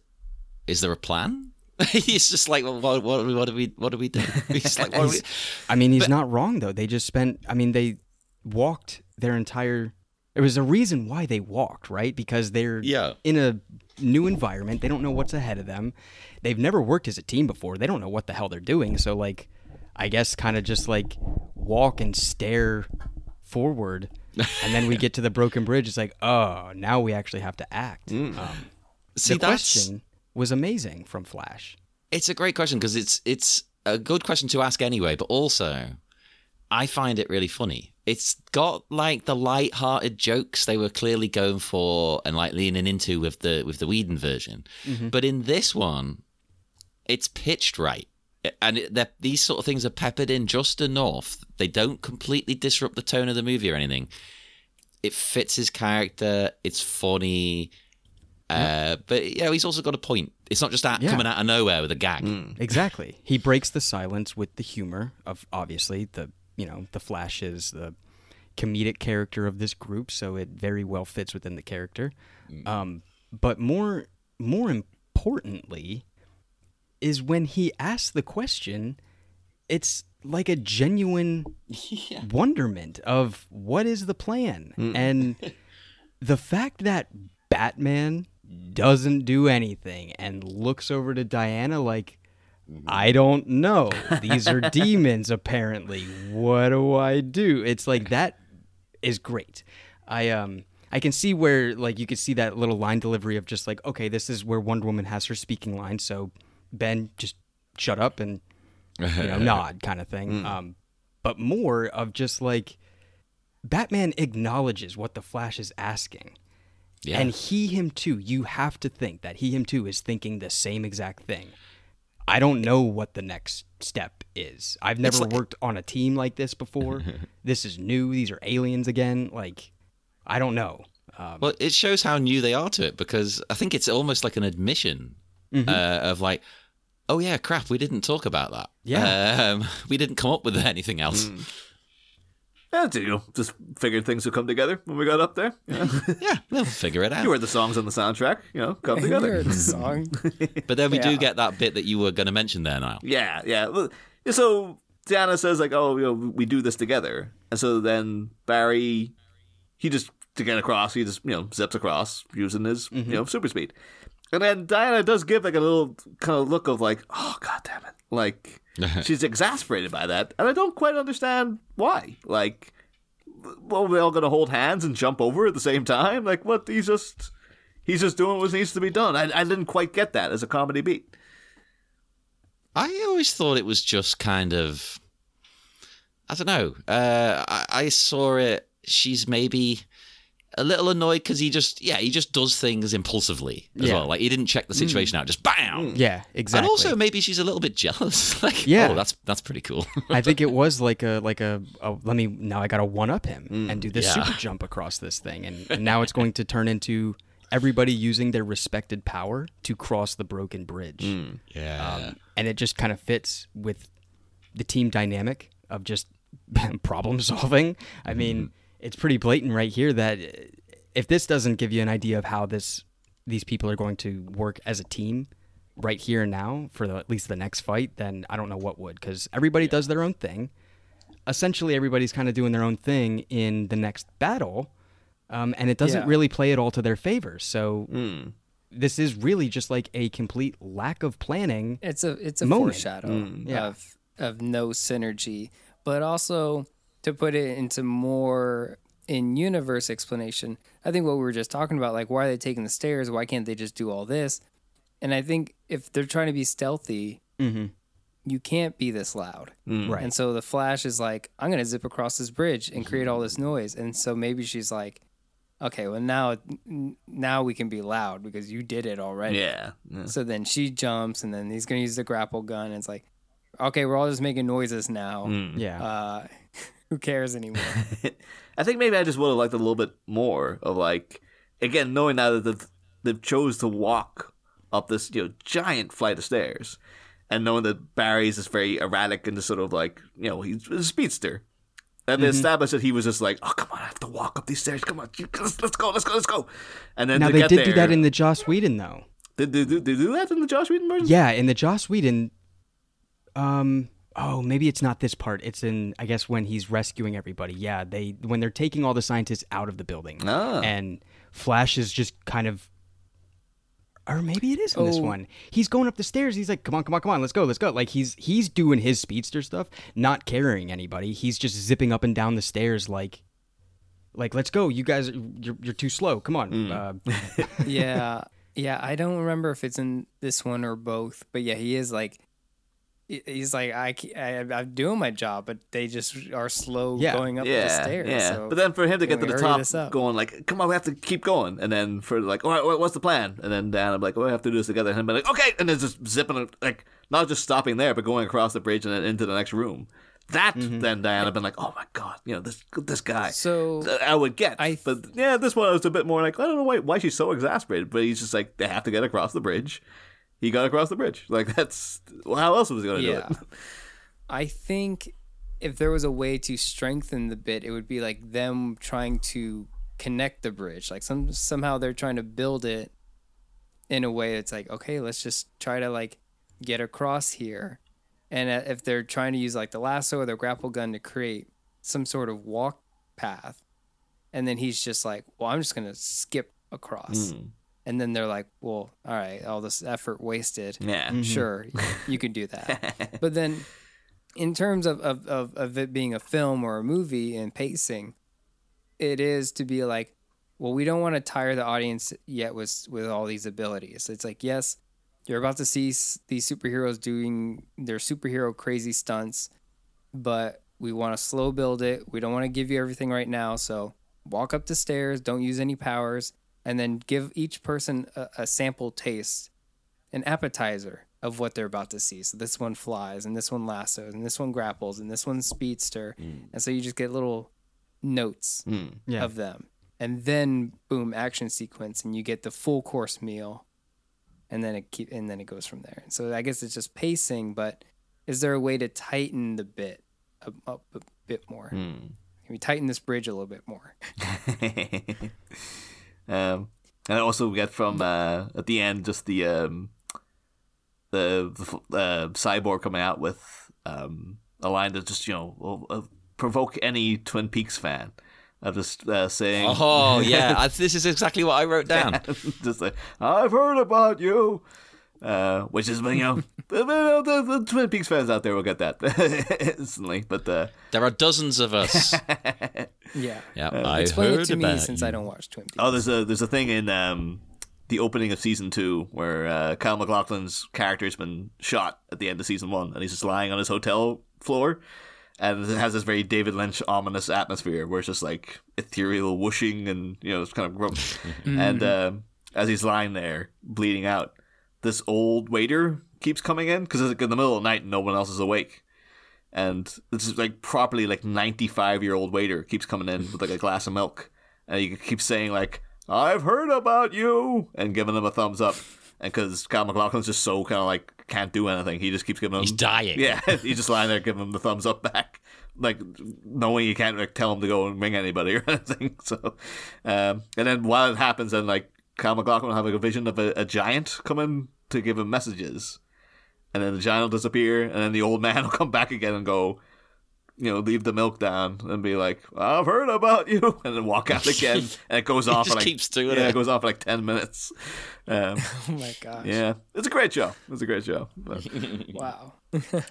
"Is there a plan?" [LAUGHS] He's just like, "Well, what, what, what do we, what do we do?" [LAUGHS] He's like, what do we? I mean, he's not wrong though. They just spent. I mean, they walked their entire. There was a reason why they walked, right? Because they're Yeah. in a new environment. They don't know what's ahead of them. They've never worked as a team before. They don't know what the hell they're doing. So, like, I guess kind of just like walk and stare forward, and then we get to the broken bridge. It's like, oh, now we actually have to act. Um, See, the question was amazing from Flash. it's a great question because it's it's a good question to ask anyway, but also I find it really funny. It's got like the light-hearted jokes they were clearly going for and like leaning into with the with the Whedon version, but in this one, it's pitched right. And it, these sort of things are peppered in just enough. They don't completely disrupt the tone of the movie or anything. It fits his character. It's funny. Uh, but you know, he's also got a point. It's not just out, Yeah. coming out of nowhere with a gag. Exactly. [LAUGHS] He breaks the silence with the humor of obviously the you know the Flash is the comedic character of this group, so it very well fits within the character. Um, but more more importantly, is when he asks the question, it's like a genuine [LAUGHS] wonderment of what is the plan and [LAUGHS] the fact that Batman doesn't do anything and looks over to Diana like I don't know. These are [LAUGHS] demons apparently. What do I do? It's like that is great. I um I can see where like you could see that little line delivery of just like okay, this is where Wonder Woman has her speaking line, so Ben just shut up and you know [LAUGHS] nod kind of thing. Um but more of just like Batman acknowledges what the Flash is asking. Yeah. And he, him too, you have to think that he, him too, is thinking the same exact thing. I don't know what the next step is. I've never like- worked on a team like this before. [LAUGHS] this is new. These are aliens again. Like, I don't know. Um, Well, it shows how new they are to it because I think it's almost like an admission Mm-hmm. uh, of like, oh yeah, crap, we didn't talk about that. Yeah. um, [LAUGHS] we didn't come up with anything else. Mm. Yeah, you know, just figured things would come together when we got up there. Yeah. [LAUGHS] Yeah, we'll figure it out. you heard the songs on the soundtrack, you know, come [LAUGHS] you together. heard the song. But then we do get that bit that you were going to mention there now. Yeah, yeah. So Diana says like, "Oh, you know, we do this together," and so then Barry, he just to get across, he just you know zips across using his you know super speed, and then Diana does give like a little kind of look of like, "Oh God damn it!" Like [LAUGHS] she's exasperated by that, and I don't quite understand why. Like, well, we all gonna hold hands and jump over at the same time? Like, what? He's just he's just doing what needs to be done. I I didn't quite get that as a comedy beat. I always thought it was just kind of, I don't know. Uh, I, I saw it. She's maybe a little annoyed because he just, yeah, he just does things impulsively as Yeah. well. Like he didn't check the situation mm. out, just bam. Mm. yeah, exactly. And also, maybe she's a little bit jealous. [LAUGHS] like, oh, Yeah. oh, that's that's pretty cool. I think it [LAUGHS] was like a like a, a let me now I gotta one up him mm, and do this yeah. super jump across this thing and, and now it's going to turn into everybody using their respected power to cross the broken bridge. Yeah. Um, and it just kind of fits with the team dynamic of just [LAUGHS] problem solving. I mean, mm-hmm. It's pretty blatant right here that uh, if this doesn't give you an idea of how this these people are going to work as a team right here and now for the, at least the next fight, then I don't know what would because everybody does their own thing. Essentially, everybody's kind of doing their own thing in the next battle, um, and it doesn't Yeah. really play it all to their favor. So this is really just like a complete lack of planning. It's a it's a Moment. foreshadow Yeah. of of no synergy, but also to put it into more in universe explanation. I think what we were just talking about, like why are they taking the stairs? Why can't they just do all this? And I think if they're trying to be stealthy, mm-hmm. you can't be this loud. Mm. Right. And so the Flash is like, I'm going to zip across this bridge and create all this noise. And so maybe she's like, okay, well now now we can be loud because you did it already. Yeah. yeah. So then she jumps, and then he's gonna use the grapple gun. And it's like, okay, we're all just making noises now. Mm. Yeah. Uh, [LAUGHS] who cares anymore? [LAUGHS] I think maybe I just would have liked a little bit more of like again knowing now that they've, they've chose to walk up this you know giant flight of stairs, and knowing that Barry's is very erratic and just sort of like you know he's a speedster. And they established that he was just like, oh come on, I have to walk up these stairs. Come on, let's, let's go, let's go, let's go. And then now they get did there, do that in the Joss Whedon though. did they, do they do that in the Joss Whedon version? Yeah, in the Joss Whedon. Um. Oh, maybe it's not this part. It's in I guess when he's rescuing everybody. Yeah, they when they're taking all the scientists out of the building, Ah. and Flash is just kind of. Or maybe it is in this Oh. one. He's going up the stairs. He's like, "Come on, come on, come on, let's go, let's go!" Like he's he's doing his speedster stuff, not carrying anybody. He's just zipping up and down the stairs, like, like let's go. You guys, you're you're too slow. Come on. Uh, [LAUGHS] yeah, yeah. I don't remember if it's in this one or both, but yeah, he is like, he- he's like, I, I i'm doing my job, but they just are slow Yeah. going up yeah, the stairs. Yeah, so but then for him to get to the top, this going like, "Come on, we have to keep going," and then for like, "All right, what's the plan?" And then Dan, I'm like, "Oh, we have to do this together." And him be like, "Okay," and then just zipping, like, not just stopping there, but going across the bridge and then into the next room. That mm-hmm. then Diana been like, "Oh my god, you know this this guy." So- I would get, I- but yeah, this one I was a bit more like, I don't know why why she's so exasperated, but he's just like, they have to get across the bridge. He got across the bridge. Like that's well, how else was he gonna Yeah. do it? I think if there was a way to strengthen the bit, it would be like them trying to connect the bridge. Like some somehow they're trying to build it in a way that's like, okay, let's just try to like get across here. And uh, if they're trying to use like the lasso or the grapple gun to create some sort of walk path, and then he's just like, well, I'm just gonna skip across. And then they're like, well, all right, all this effort wasted. Yeah. Mm-hmm. sure you can do that. [LAUGHS] But then in terms of, of, of, of it being a film or a movie and pacing it is to be like well we don't want to tire the audience yet with with all these abilities. It's like yes you're about to see s- these superheroes doing their superhero crazy stunts but we want to slow build it. We don't want to give you everything right now so walk up the stairs don't use any powers and then give each person a, a sample taste an appetizer of what they're about to see. So this one flies, and this one lassos, and this one grapples, and this one's speedster, mm. and so you just get little notes mm. Yeah. of them, and then boom, action sequence, and you get the full course meal, and then it keep and then it goes from there. So I guess it's just pacing, but is there a way to tighten the bit up, up a bit more? Mm. Can we tighten this bridge a little bit more? [LAUGHS] um, and I also get from uh, at the end just the um, the, the uh, cyborg coming out with um, a line that just you know will uh, provoke any Twin Peaks fan. of just uh, saying, Oh yeah, [LAUGHS] this is exactly what I wrote down. [LAUGHS] just like I've heard about you, uh, which is you know [LAUGHS] the, the, the, the Twin Peaks fans out there will get that [LAUGHS] instantly. But uh, There are dozens of us. [LAUGHS] Yeah. Yeah, I Explain heard it to about me since you. I don't watch Twin Peaks. oh, there's a there's a thing in um, the opening of season two where uh, Kyle MacLachlan's character's been shot at the end of season one, and he's just lying on his hotel floor. And it has this very David Lynch ominous atmosphere where it's just like ethereal whooshing and you know it's kind of gross. and um, as he's lying there bleeding out, this old waiter keeps coming in because it's like in the middle of the night and no one else is awake. And this is like properly like ninety five year old waiter keeps coming in with like a glass of milk, and he keeps saying like, "I've heard about you," and giving him a thumbs up. And because Kyle MacLachlan's just so kind of like can't do anything, he just keeps giving him. He's dying. Yeah, [LAUGHS] he's just lying there giving him the thumbs up back, like knowing you can't like, tell him to go and ring anybody [LAUGHS] or anything. So, um, and then while it happens, then like Kyle MacLachlan will have like a vision of a, a giant coming to give him messages, and then the giant will disappear, and then the old man [LAUGHS] will come back again and go, you know, leave the milk down and be like, "I've heard about you," [LAUGHS] and then walk out again, [LAUGHS] and it goes off. just like, keeps doing yeah, it. it goes off for like ten minutes. Um, Oh my gosh. yeah, it's a great show. It's a great show. But, Wow.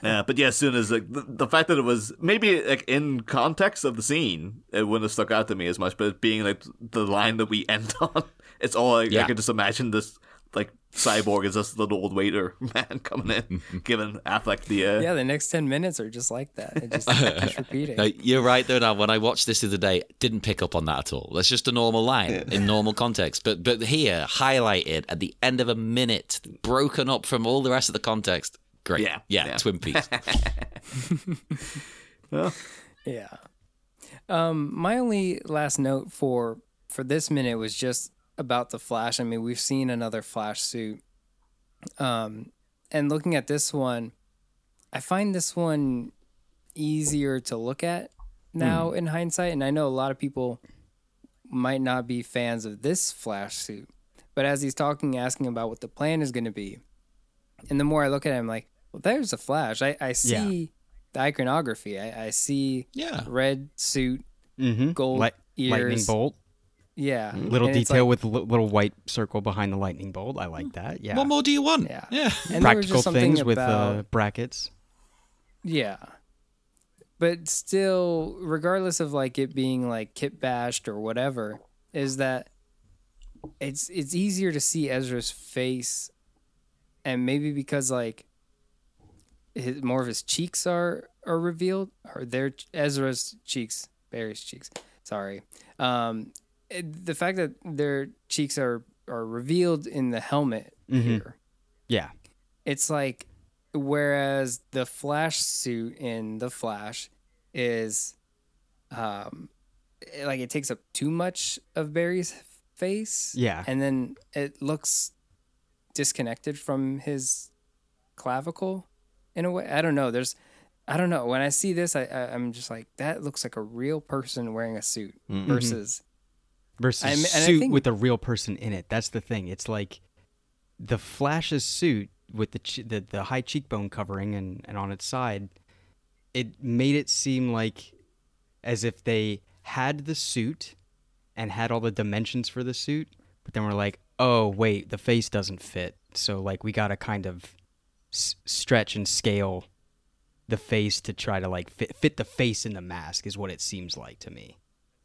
yeah, but yeah, as soon as like the, the fact that it was maybe like in context of the scene, it wouldn't have stuck out to me as much. But being like the line that we end on, it's all like, I Yeah. could just imagine this like cyborg is this little old waiter [LAUGHS] man coming in, [LAUGHS] giving Affleck the uh, Yeah, the next 10 minutes are just like that. It just [LAUGHS] keeps repeating. No, you're right though. Now, when I watched this the other day, didn't pick up on that at all. That's just a normal line in normal context. But but here, highlighted at the end of a minute, broken up from all the rest of the context. Great. Yeah, yeah. yeah. Twin Peaks. Yeah. Um, my only last note for for this minute was just about the Flash. I mean, we've seen another Flash suit. Um, and looking at this one, I find this one easier to look at now in hindsight. And I know a lot of people might not be fans of this Flash suit, but as he's talking, asking about what the plan is going to be, and the more I look at it, I'm like, well, there's a Flash. I, I see the iconography. I, I see Yeah. red suit, Mm-hmm. gold lightning ears. bolt, Yeah, little And detail like- with li- little white circle behind the lightning bolt. I like that. Yeah. What more do you want? Yeah. Yeah. and Practical just something things with about, uh, brackets. Yeah. But still, regardless of like it being like kit bashed or whatever, is that it's it's easier to see Ezra's face and maybe because like his, more of his cheeks are are revealed or their Ezra's cheeks, Barry's cheeks. Sorry. Um it- the fact that their cheeks are are revealed in the helmet here. Yeah. it's like whereas the flash suit in the flash is um like it takes up too much of barry's face. Yeah. and then it looks disconnected from his clavicle in a way. I don't know. There's i don't know. When i see this i, I i'm just like that looks like a real person wearing a suit versus Versus I suit think- with a real person in it. That's the thing. It's like the Flash's suit with the the, the high cheekbone covering and, and on its side. It made it seem like as if they had the suit and had all the dimensions for the suit, but then we're like, oh wait, the face doesn't fit. So like we gotta kind of s- stretch and scale the face to try to like fit, fit the face in the mask is what it seems like to me.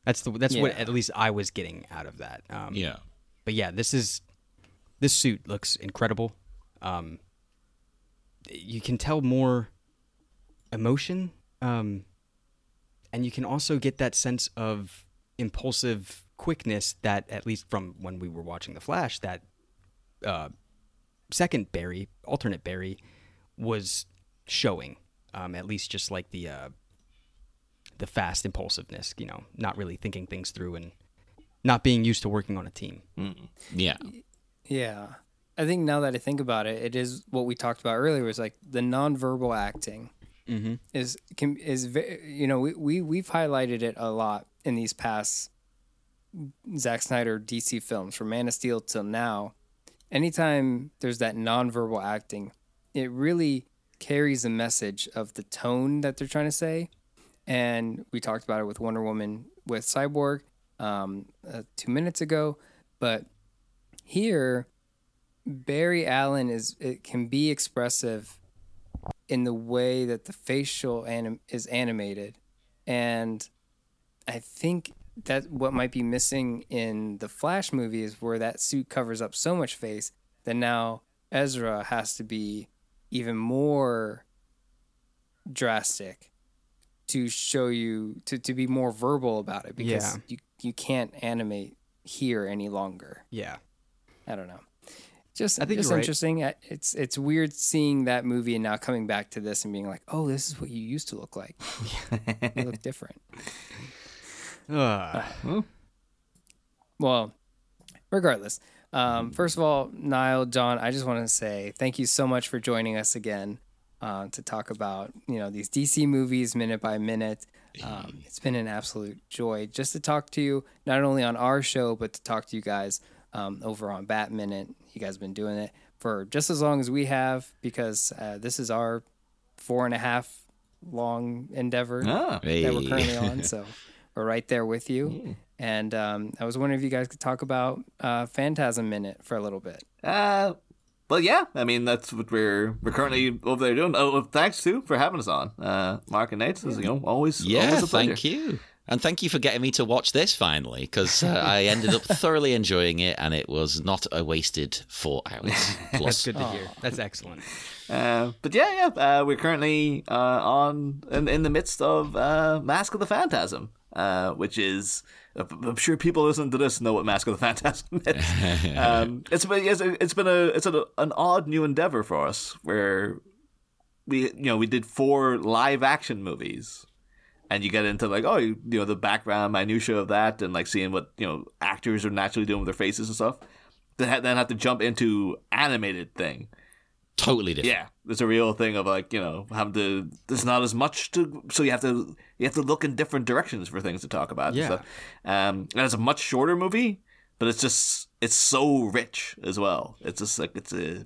That's the that's what at least I was getting out of that. Um, Yeah. But yeah, this is this suit looks incredible. Um, you can tell more emotion, um, and you can also get that sense of impulsive quickness that, at least from when we were watching The Flash, that uh, second Barry, alternate Barry, was showing. Um, at least just like the uh, the fast impulsiveness, you know, not really thinking things through and not being used to working on a team. Yeah. Yeah. I think now that I think about it, it is what we talked about earlier was like the nonverbal acting Mm-hmm. is can is ve- you know we, we we've highlighted it a lot in these past Zack Snyder DC films from Man of Steel till now. Anytime there's that nonverbal acting, it really carries a message of the tone that they're trying to say. And we talked about it with Wonder Woman with Cyborg um, uh, two minutes ago, but here Barry Allen is it can be expressive in the way that the facial anim- is animated. And I think that what might be missing in the Flash movie is where that suit covers up so much face that now Ezra has to be even more drastic to show you to, to be more verbal about it because Yeah. you you can't animate here any longer. Yeah. I don't know. Just I think it's right. interesting. It's it's weird seeing that movie and now coming back to this and being like, "Oh, this is what you used to look like. [LAUGHS] you look different." Uh, Well, regardless, um, first of all, Niall, Jon, I just want to say thank you so much for joining us again uh, to talk about you know these DC movies minute by minute. Um, it's been an absolute joy just to talk to you, not only on our show, but to talk to you guys um, over on Bat Minute. You guys have been doing it for just as long as we have because uh, this is our four and a half long endeavor Ah. that we're currently on. [LAUGHS] So we're right there with you. And um, I was wondering if you guys could talk about uh, Phantasm Minute for a little bit. Uh, well, yeah. I mean, that's what we're we're currently over there doing. Oh, thanks too for having us on, uh, Mark and Nate. This is, you know, always Yeah, always a pleasure. thank you. And thank you for getting me to watch this finally, because uh, I ended up thoroughly enjoying it, and it was not a wasted four hours [LAUGHS] That's good to hear. That's excellent. Uh, but yeah, yeah, uh, we're currently uh, on in, in the midst of uh, Mask of the Phantasm, uh, which is I'm sure people listening to this know what Mask of the Phantasm [LAUGHS] is. [LAUGHS] um, it's been it's, been a it's a, an odd new endeavor for us where we you know we did four live action movies. And you get into like, oh, you, you know, the background minutia of that, and like seeing what you know actors are naturally doing with their faces and stuff. Then then have to jump into animated thing, Totally different. yeah, it's a real thing of like you know having to. There's not as much to, so you have to you have to look in different directions for things to talk about. Yeah. and. Um, and it's a much shorter movie, but it's just it's so rich as well. It's just like it's a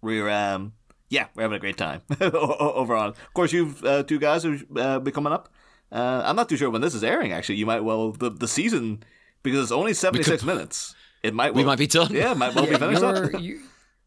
we're um yeah we're having a great time [LAUGHS] overall. Of course, you've uh, two guys who uh, be coming up. Uh, I'm not too sure when this is airing. Actually, you might well the the season because it's only 76 minutes. It might We might be done. Yeah, it might well be finished.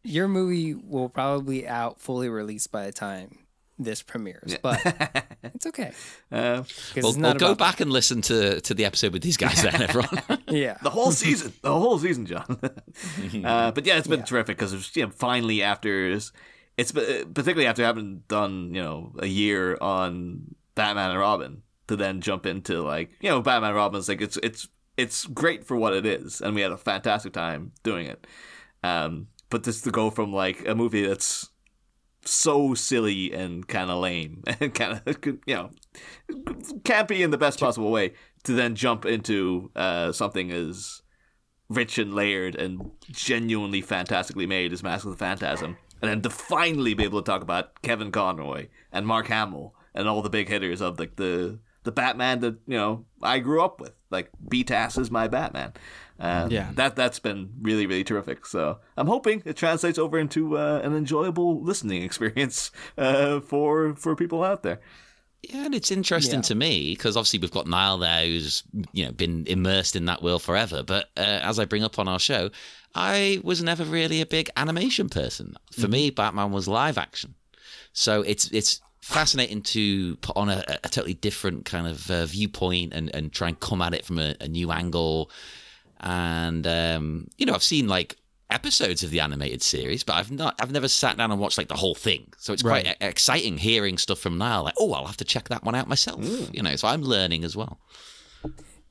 Up. your, movie will probably out fully released by the time this premieres, but [LAUGHS] it's okay. Uh, 'cause Well, it's well, not go about- back and listen to, to the episode with these guys then, everyone. [LAUGHS] Yeah. the whole season, the whole season, Jon. [LAUGHS] uh, but yeah, it's been terrific because you know, finally after it's it's particularly after having done you know a year on Batman and Robin to then jump into like you know Batman and Robin's like it's it's it's great for what it is, and we had a fantastic time doing it. Um, but just to go from like a movie that's so silly and kind of lame [LAUGHS] and kind of you know campy in the best possible way to then jump into uh, something as rich and layered and genuinely fantastically made as Mask of the Phantasm, and then to finally be able to talk about Kevin Conroy and Mark Hamill and all the big hitters of like the the Batman that you know I grew up with, like BTAS is my Batman. Um, Yeah. that that's been really really terrific. So I'm hoping it translates over into uh, an enjoyable listening [LAUGHS] experience uh, for for people out there. Yeah, and it's interesting Yeah. to me because obviously we've got Niall there who's you know been immersed in that world forever. But uh, as I bring up on our show, I was never really a big animation person. For me, Batman was live action, so it's it's fascinating to put on a, a totally different kind of uh, viewpoint and and try and come at it from a, a new angle. And um, you know, I've seen like episodes of the animated series, but I've not I've never sat down and watched like the whole thing. So it's quite Right. e- exciting hearing stuff from Niall. Like, oh, I'll have to check that one out myself. You know, so I'm learning as well.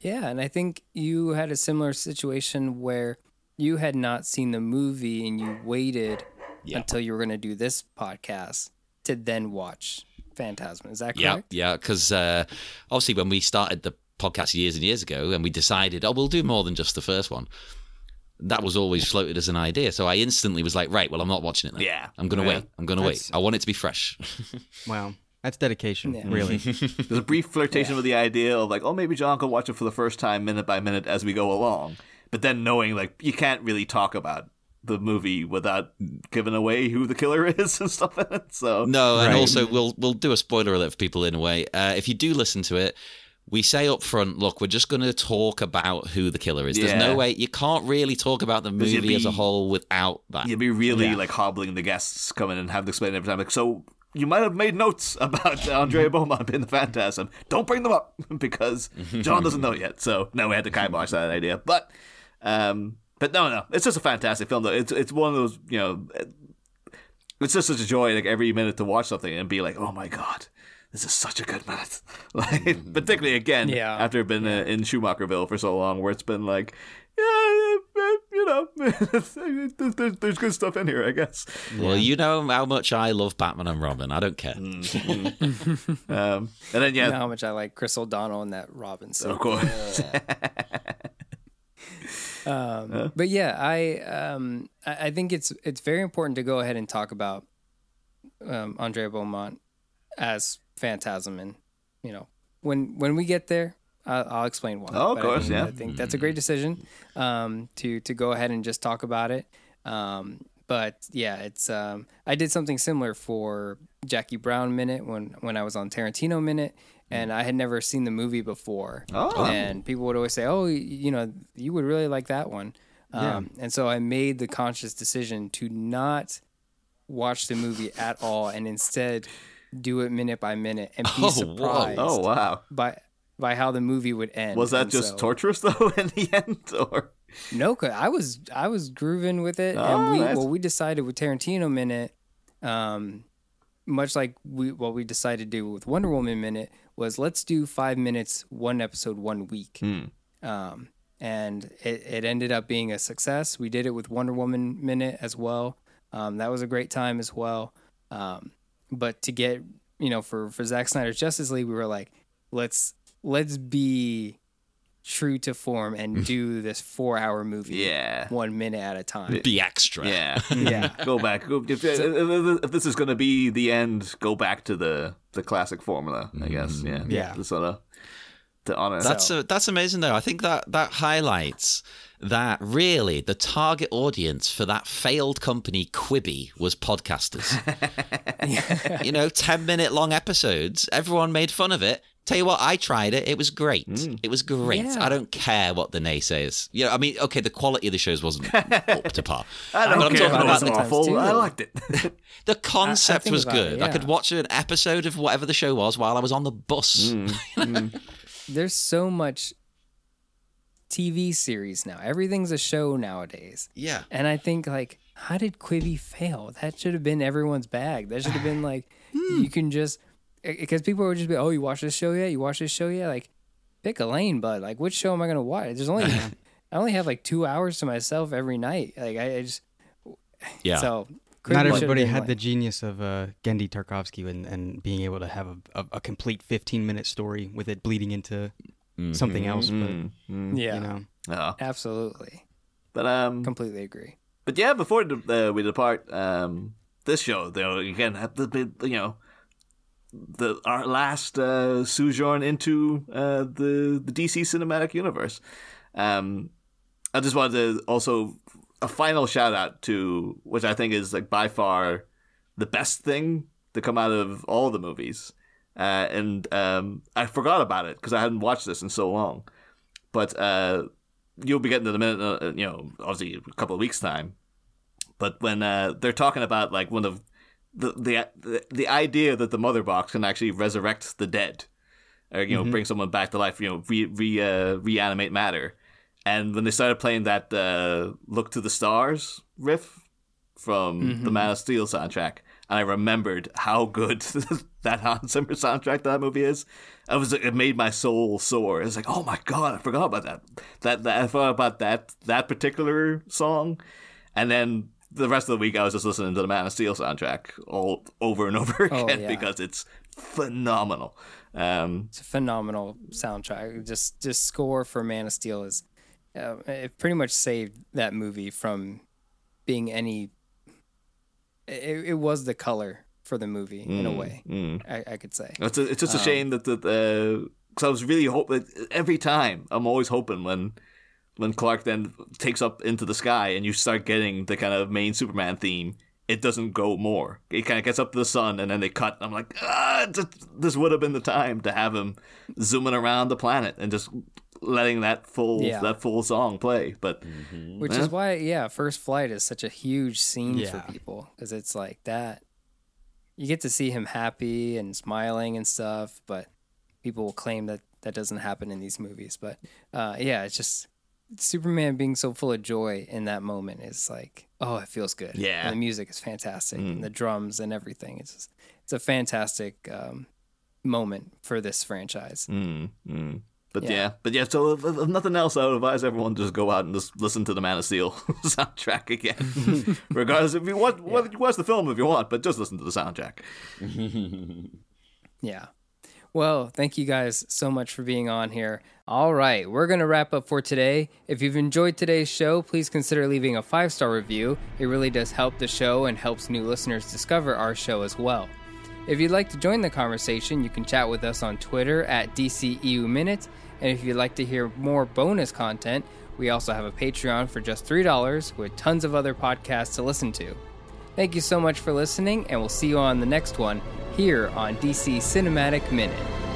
Yeah, and I think you had a similar situation where you had not seen the movie and you waited Yeah. until you were going to do this podcast to then watch Phantasm. Is that Yeah, correct? yeah. Because uh, obviously, when we started the podcast years and years ago, and we decided, oh, we'll do more than just the first one. That was always floated as an idea. So I instantly was like, right, well, I'm not watching it. Then. Yeah. I'm gonna Yeah. wait. I'm gonna wait. I want it to be fresh. [LAUGHS] Wow. That's dedication, Yeah. really. [LAUGHS] There's a brief flirtation with the idea of like, oh, maybe Jon can watch it for the first time, minute by minute, as we go along. But then knowing like you can't really talk about the movie without giving away who the killer [LAUGHS] is and stuff in it. So No, and Right. also we'll we'll do a spoiler alert for people in a way. Uh, if you do listen to it, we say up front, look, we're just going to talk about who the killer is. There's no way you can't really talk about the movie as a whole without that. you'd be really Yeah. like hobbling the guests coming and have to explain every time. Like, so you might have made notes [LAUGHS] about Andrea Beaumont being the Phantasm. Don't bring them up [LAUGHS] because Jon doesn't know yet. So no, we had to kibosh that idea. But um, but no, no, it's just a fantastic film. Though it's it's one of those you know, it's just such a joy like every minute to watch something and be like, oh my god. This is such a good minute, [LAUGHS] like particularly again Yeah. after being uh, in Schumacherville for so long, where it's been like, yeah, eh, you know, [LAUGHS] there's, there's good stuff in here, I guess. Well, you know how much I love Batman and Robin. I don't care. Mm. [LAUGHS] Um, and then You yeah, know how much I like Chris O'Donnell and that Robin. So of course. um, but yeah, I um, I I think it's it's very important to go ahead and talk about um, Andrea Beaumont as Phantasm, and you know when when we get there, I'll, I'll explain why. Oh, of But I course, think- yeah. I think that's a great decision um, to to go ahead and just talk about it. Um, but yeah, it's um, I did something similar for Jackie Brown Minute when when I was on Tarantino Minute, and I had never seen the movie before. Oh. and people would always say, "Oh, you know, you would really like that one." Yeah. Um, and so I made the conscious decision to not watch the movie at all, and instead do it minute by minute and be Oh, whoa. surprised Oh wow. by by how the movie would end. Was that And just so- torturous [LAUGHS] though in the end, or No, 'cause I was I was grooving with it, Oh, and we nice. well we decided with Tarantino minute, um, much like we what we decided to do with Wonder Woman minute was let's do five minutes, one episode, one week. Hmm. Um, and it, it ended up being a success. We did it with Wonder Woman minute as well. Um, that was a great time as well. Um, but to get you know for for Zack Snyder's Justice League, we were like, let's let's be true to form and do this four hour movie Yeah. one minute at a time. Be extra. yeah, [LAUGHS] Yeah. go back. Go, if, if, if this is going to be the end, go back to the the classic formula. I guess. Yeah. Yeah. To sort of to honor. That's uh that's amazing though. I think that that highlights that really the target audience for that failed company Quibi was podcasters. [LAUGHS] you know, 10 minute long episodes, everyone made fun of it. Tell you what, I tried it. It was great. Mm. It was great. Yeah. I don't care what the naysayers. You know, I mean, okay, the quality of the shows wasn't up to par. I don't But I'm care if talking about the- awful. I liked it. [LAUGHS] The concept think was about it, good. I could watch an episode of whatever the show was while I was on the bus. Mm, [LAUGHS] mm. There's so much TV series now. Everything's a show nowadays. Yeah. And I think like, how did Quibi fail? That should have been everyone's bag. That should have been [SIGHS] like, Hmm. you can just because people would just be, oh, you watch this show yet? You watch this show yet? Like, pick a lane, bud. Like, which show am I gonna watch? There's only [LAUGHS] I only have like two hours to myself every night. Like, I, I just Yeah. so. Quibi Not everybody had like- the genius of uh, Genndy Tartakovsky and, and being able to have a, a, a complete 15 minute story with it bleeding into something else. But, Mm, mm, Yeah, you know, yeah. absolutely, But um, completely agree. But yeah, before uh, we depart, um, this show though again had the big, you know, the our last uh, sojourn into uh, the the DC cinematic universe. Um, I just wanted to also a final shout out to which I think is like by far the best thing to come out of all the movies. Uh, and um, I forgot about it because I hadn't watched this in so long. But uh, you'll be getting to the minute, uh, you know, obviously a couple of weeks time. But when uh, they're talking about like one of the the the, the idea that the mother box can actually resurrect the dead, or you know, bring someone back to life, you know, re, re uh, reanimate matter. And when they started playing that uh, "Look to the Stars" riff from the Man of Steel soundtrack, and I remembered how good [LAUGHS] that Hans Zimmer soundtrack to that movie is. I was it made my soul soar. It's like, oh my god, I forgot about that. That, that I forgot about that that particular song, and then the rest of the week I was just listening to the Man of Steel soundtrack all over and over [LAUGHS] Oh, again yeah. because it's phenomenal. Um, It's a phenomenal soundtrack. Just just score for Man of Steel is uh, it pretty much saved that movie from being any. It, it was the color for the movie in a way. I, I could say. It's, a, it's Um, just a shame that the because I was really hoping every time I'm always hoping when when Clark then takes up into the sky and you start getting the kind of main Superman theme, it doesn't go more. It kind of gets up to the sun and then they cut. I'm like, ah, this would have been the time to have him zooming around the planet and just letting that full Yeah. that full song play. But Which is why, yeah, First Flight is such a huge scene Yeah. for people because it's like that. You get to see him happy and smiling and stuff, but people will claim that that doesn't happen in these movies. But uh, yeah, it's just Superman being so full of joy in that moment is like, oh, it feels good. Yeah. and the music is fantastic, and the drums and everything. It's just, it's a fantastic um, moment for this franchise. Mm, mm. But yeah. Yeah. but yeah. So if, if nothing else, I would advise everyone to just go out and just listen to the Man of Steel [LAUGHS] soundtrack again, [LAUGHS] regardless if you want. Whether you watch the film if you want, but just listen to the soundtrack. [LAUGHS] Yeah. Well, thank you guys so much for being on here. All right, we're going to wrap up for today. If you've enjoyed today's show, please consider leaving a five star review. It really does help the show and helps new listeners discover our show as well. If you'd like to join the conversation, you can chat with us on Twitter at DCEU Minute. And if you'd like to hear more bonus content, we also have a Patreon for just $3 with tons of other podcasts to listen to. Thank you so much for listening, and we'll see you on the next one here on DC Cinematic Minute.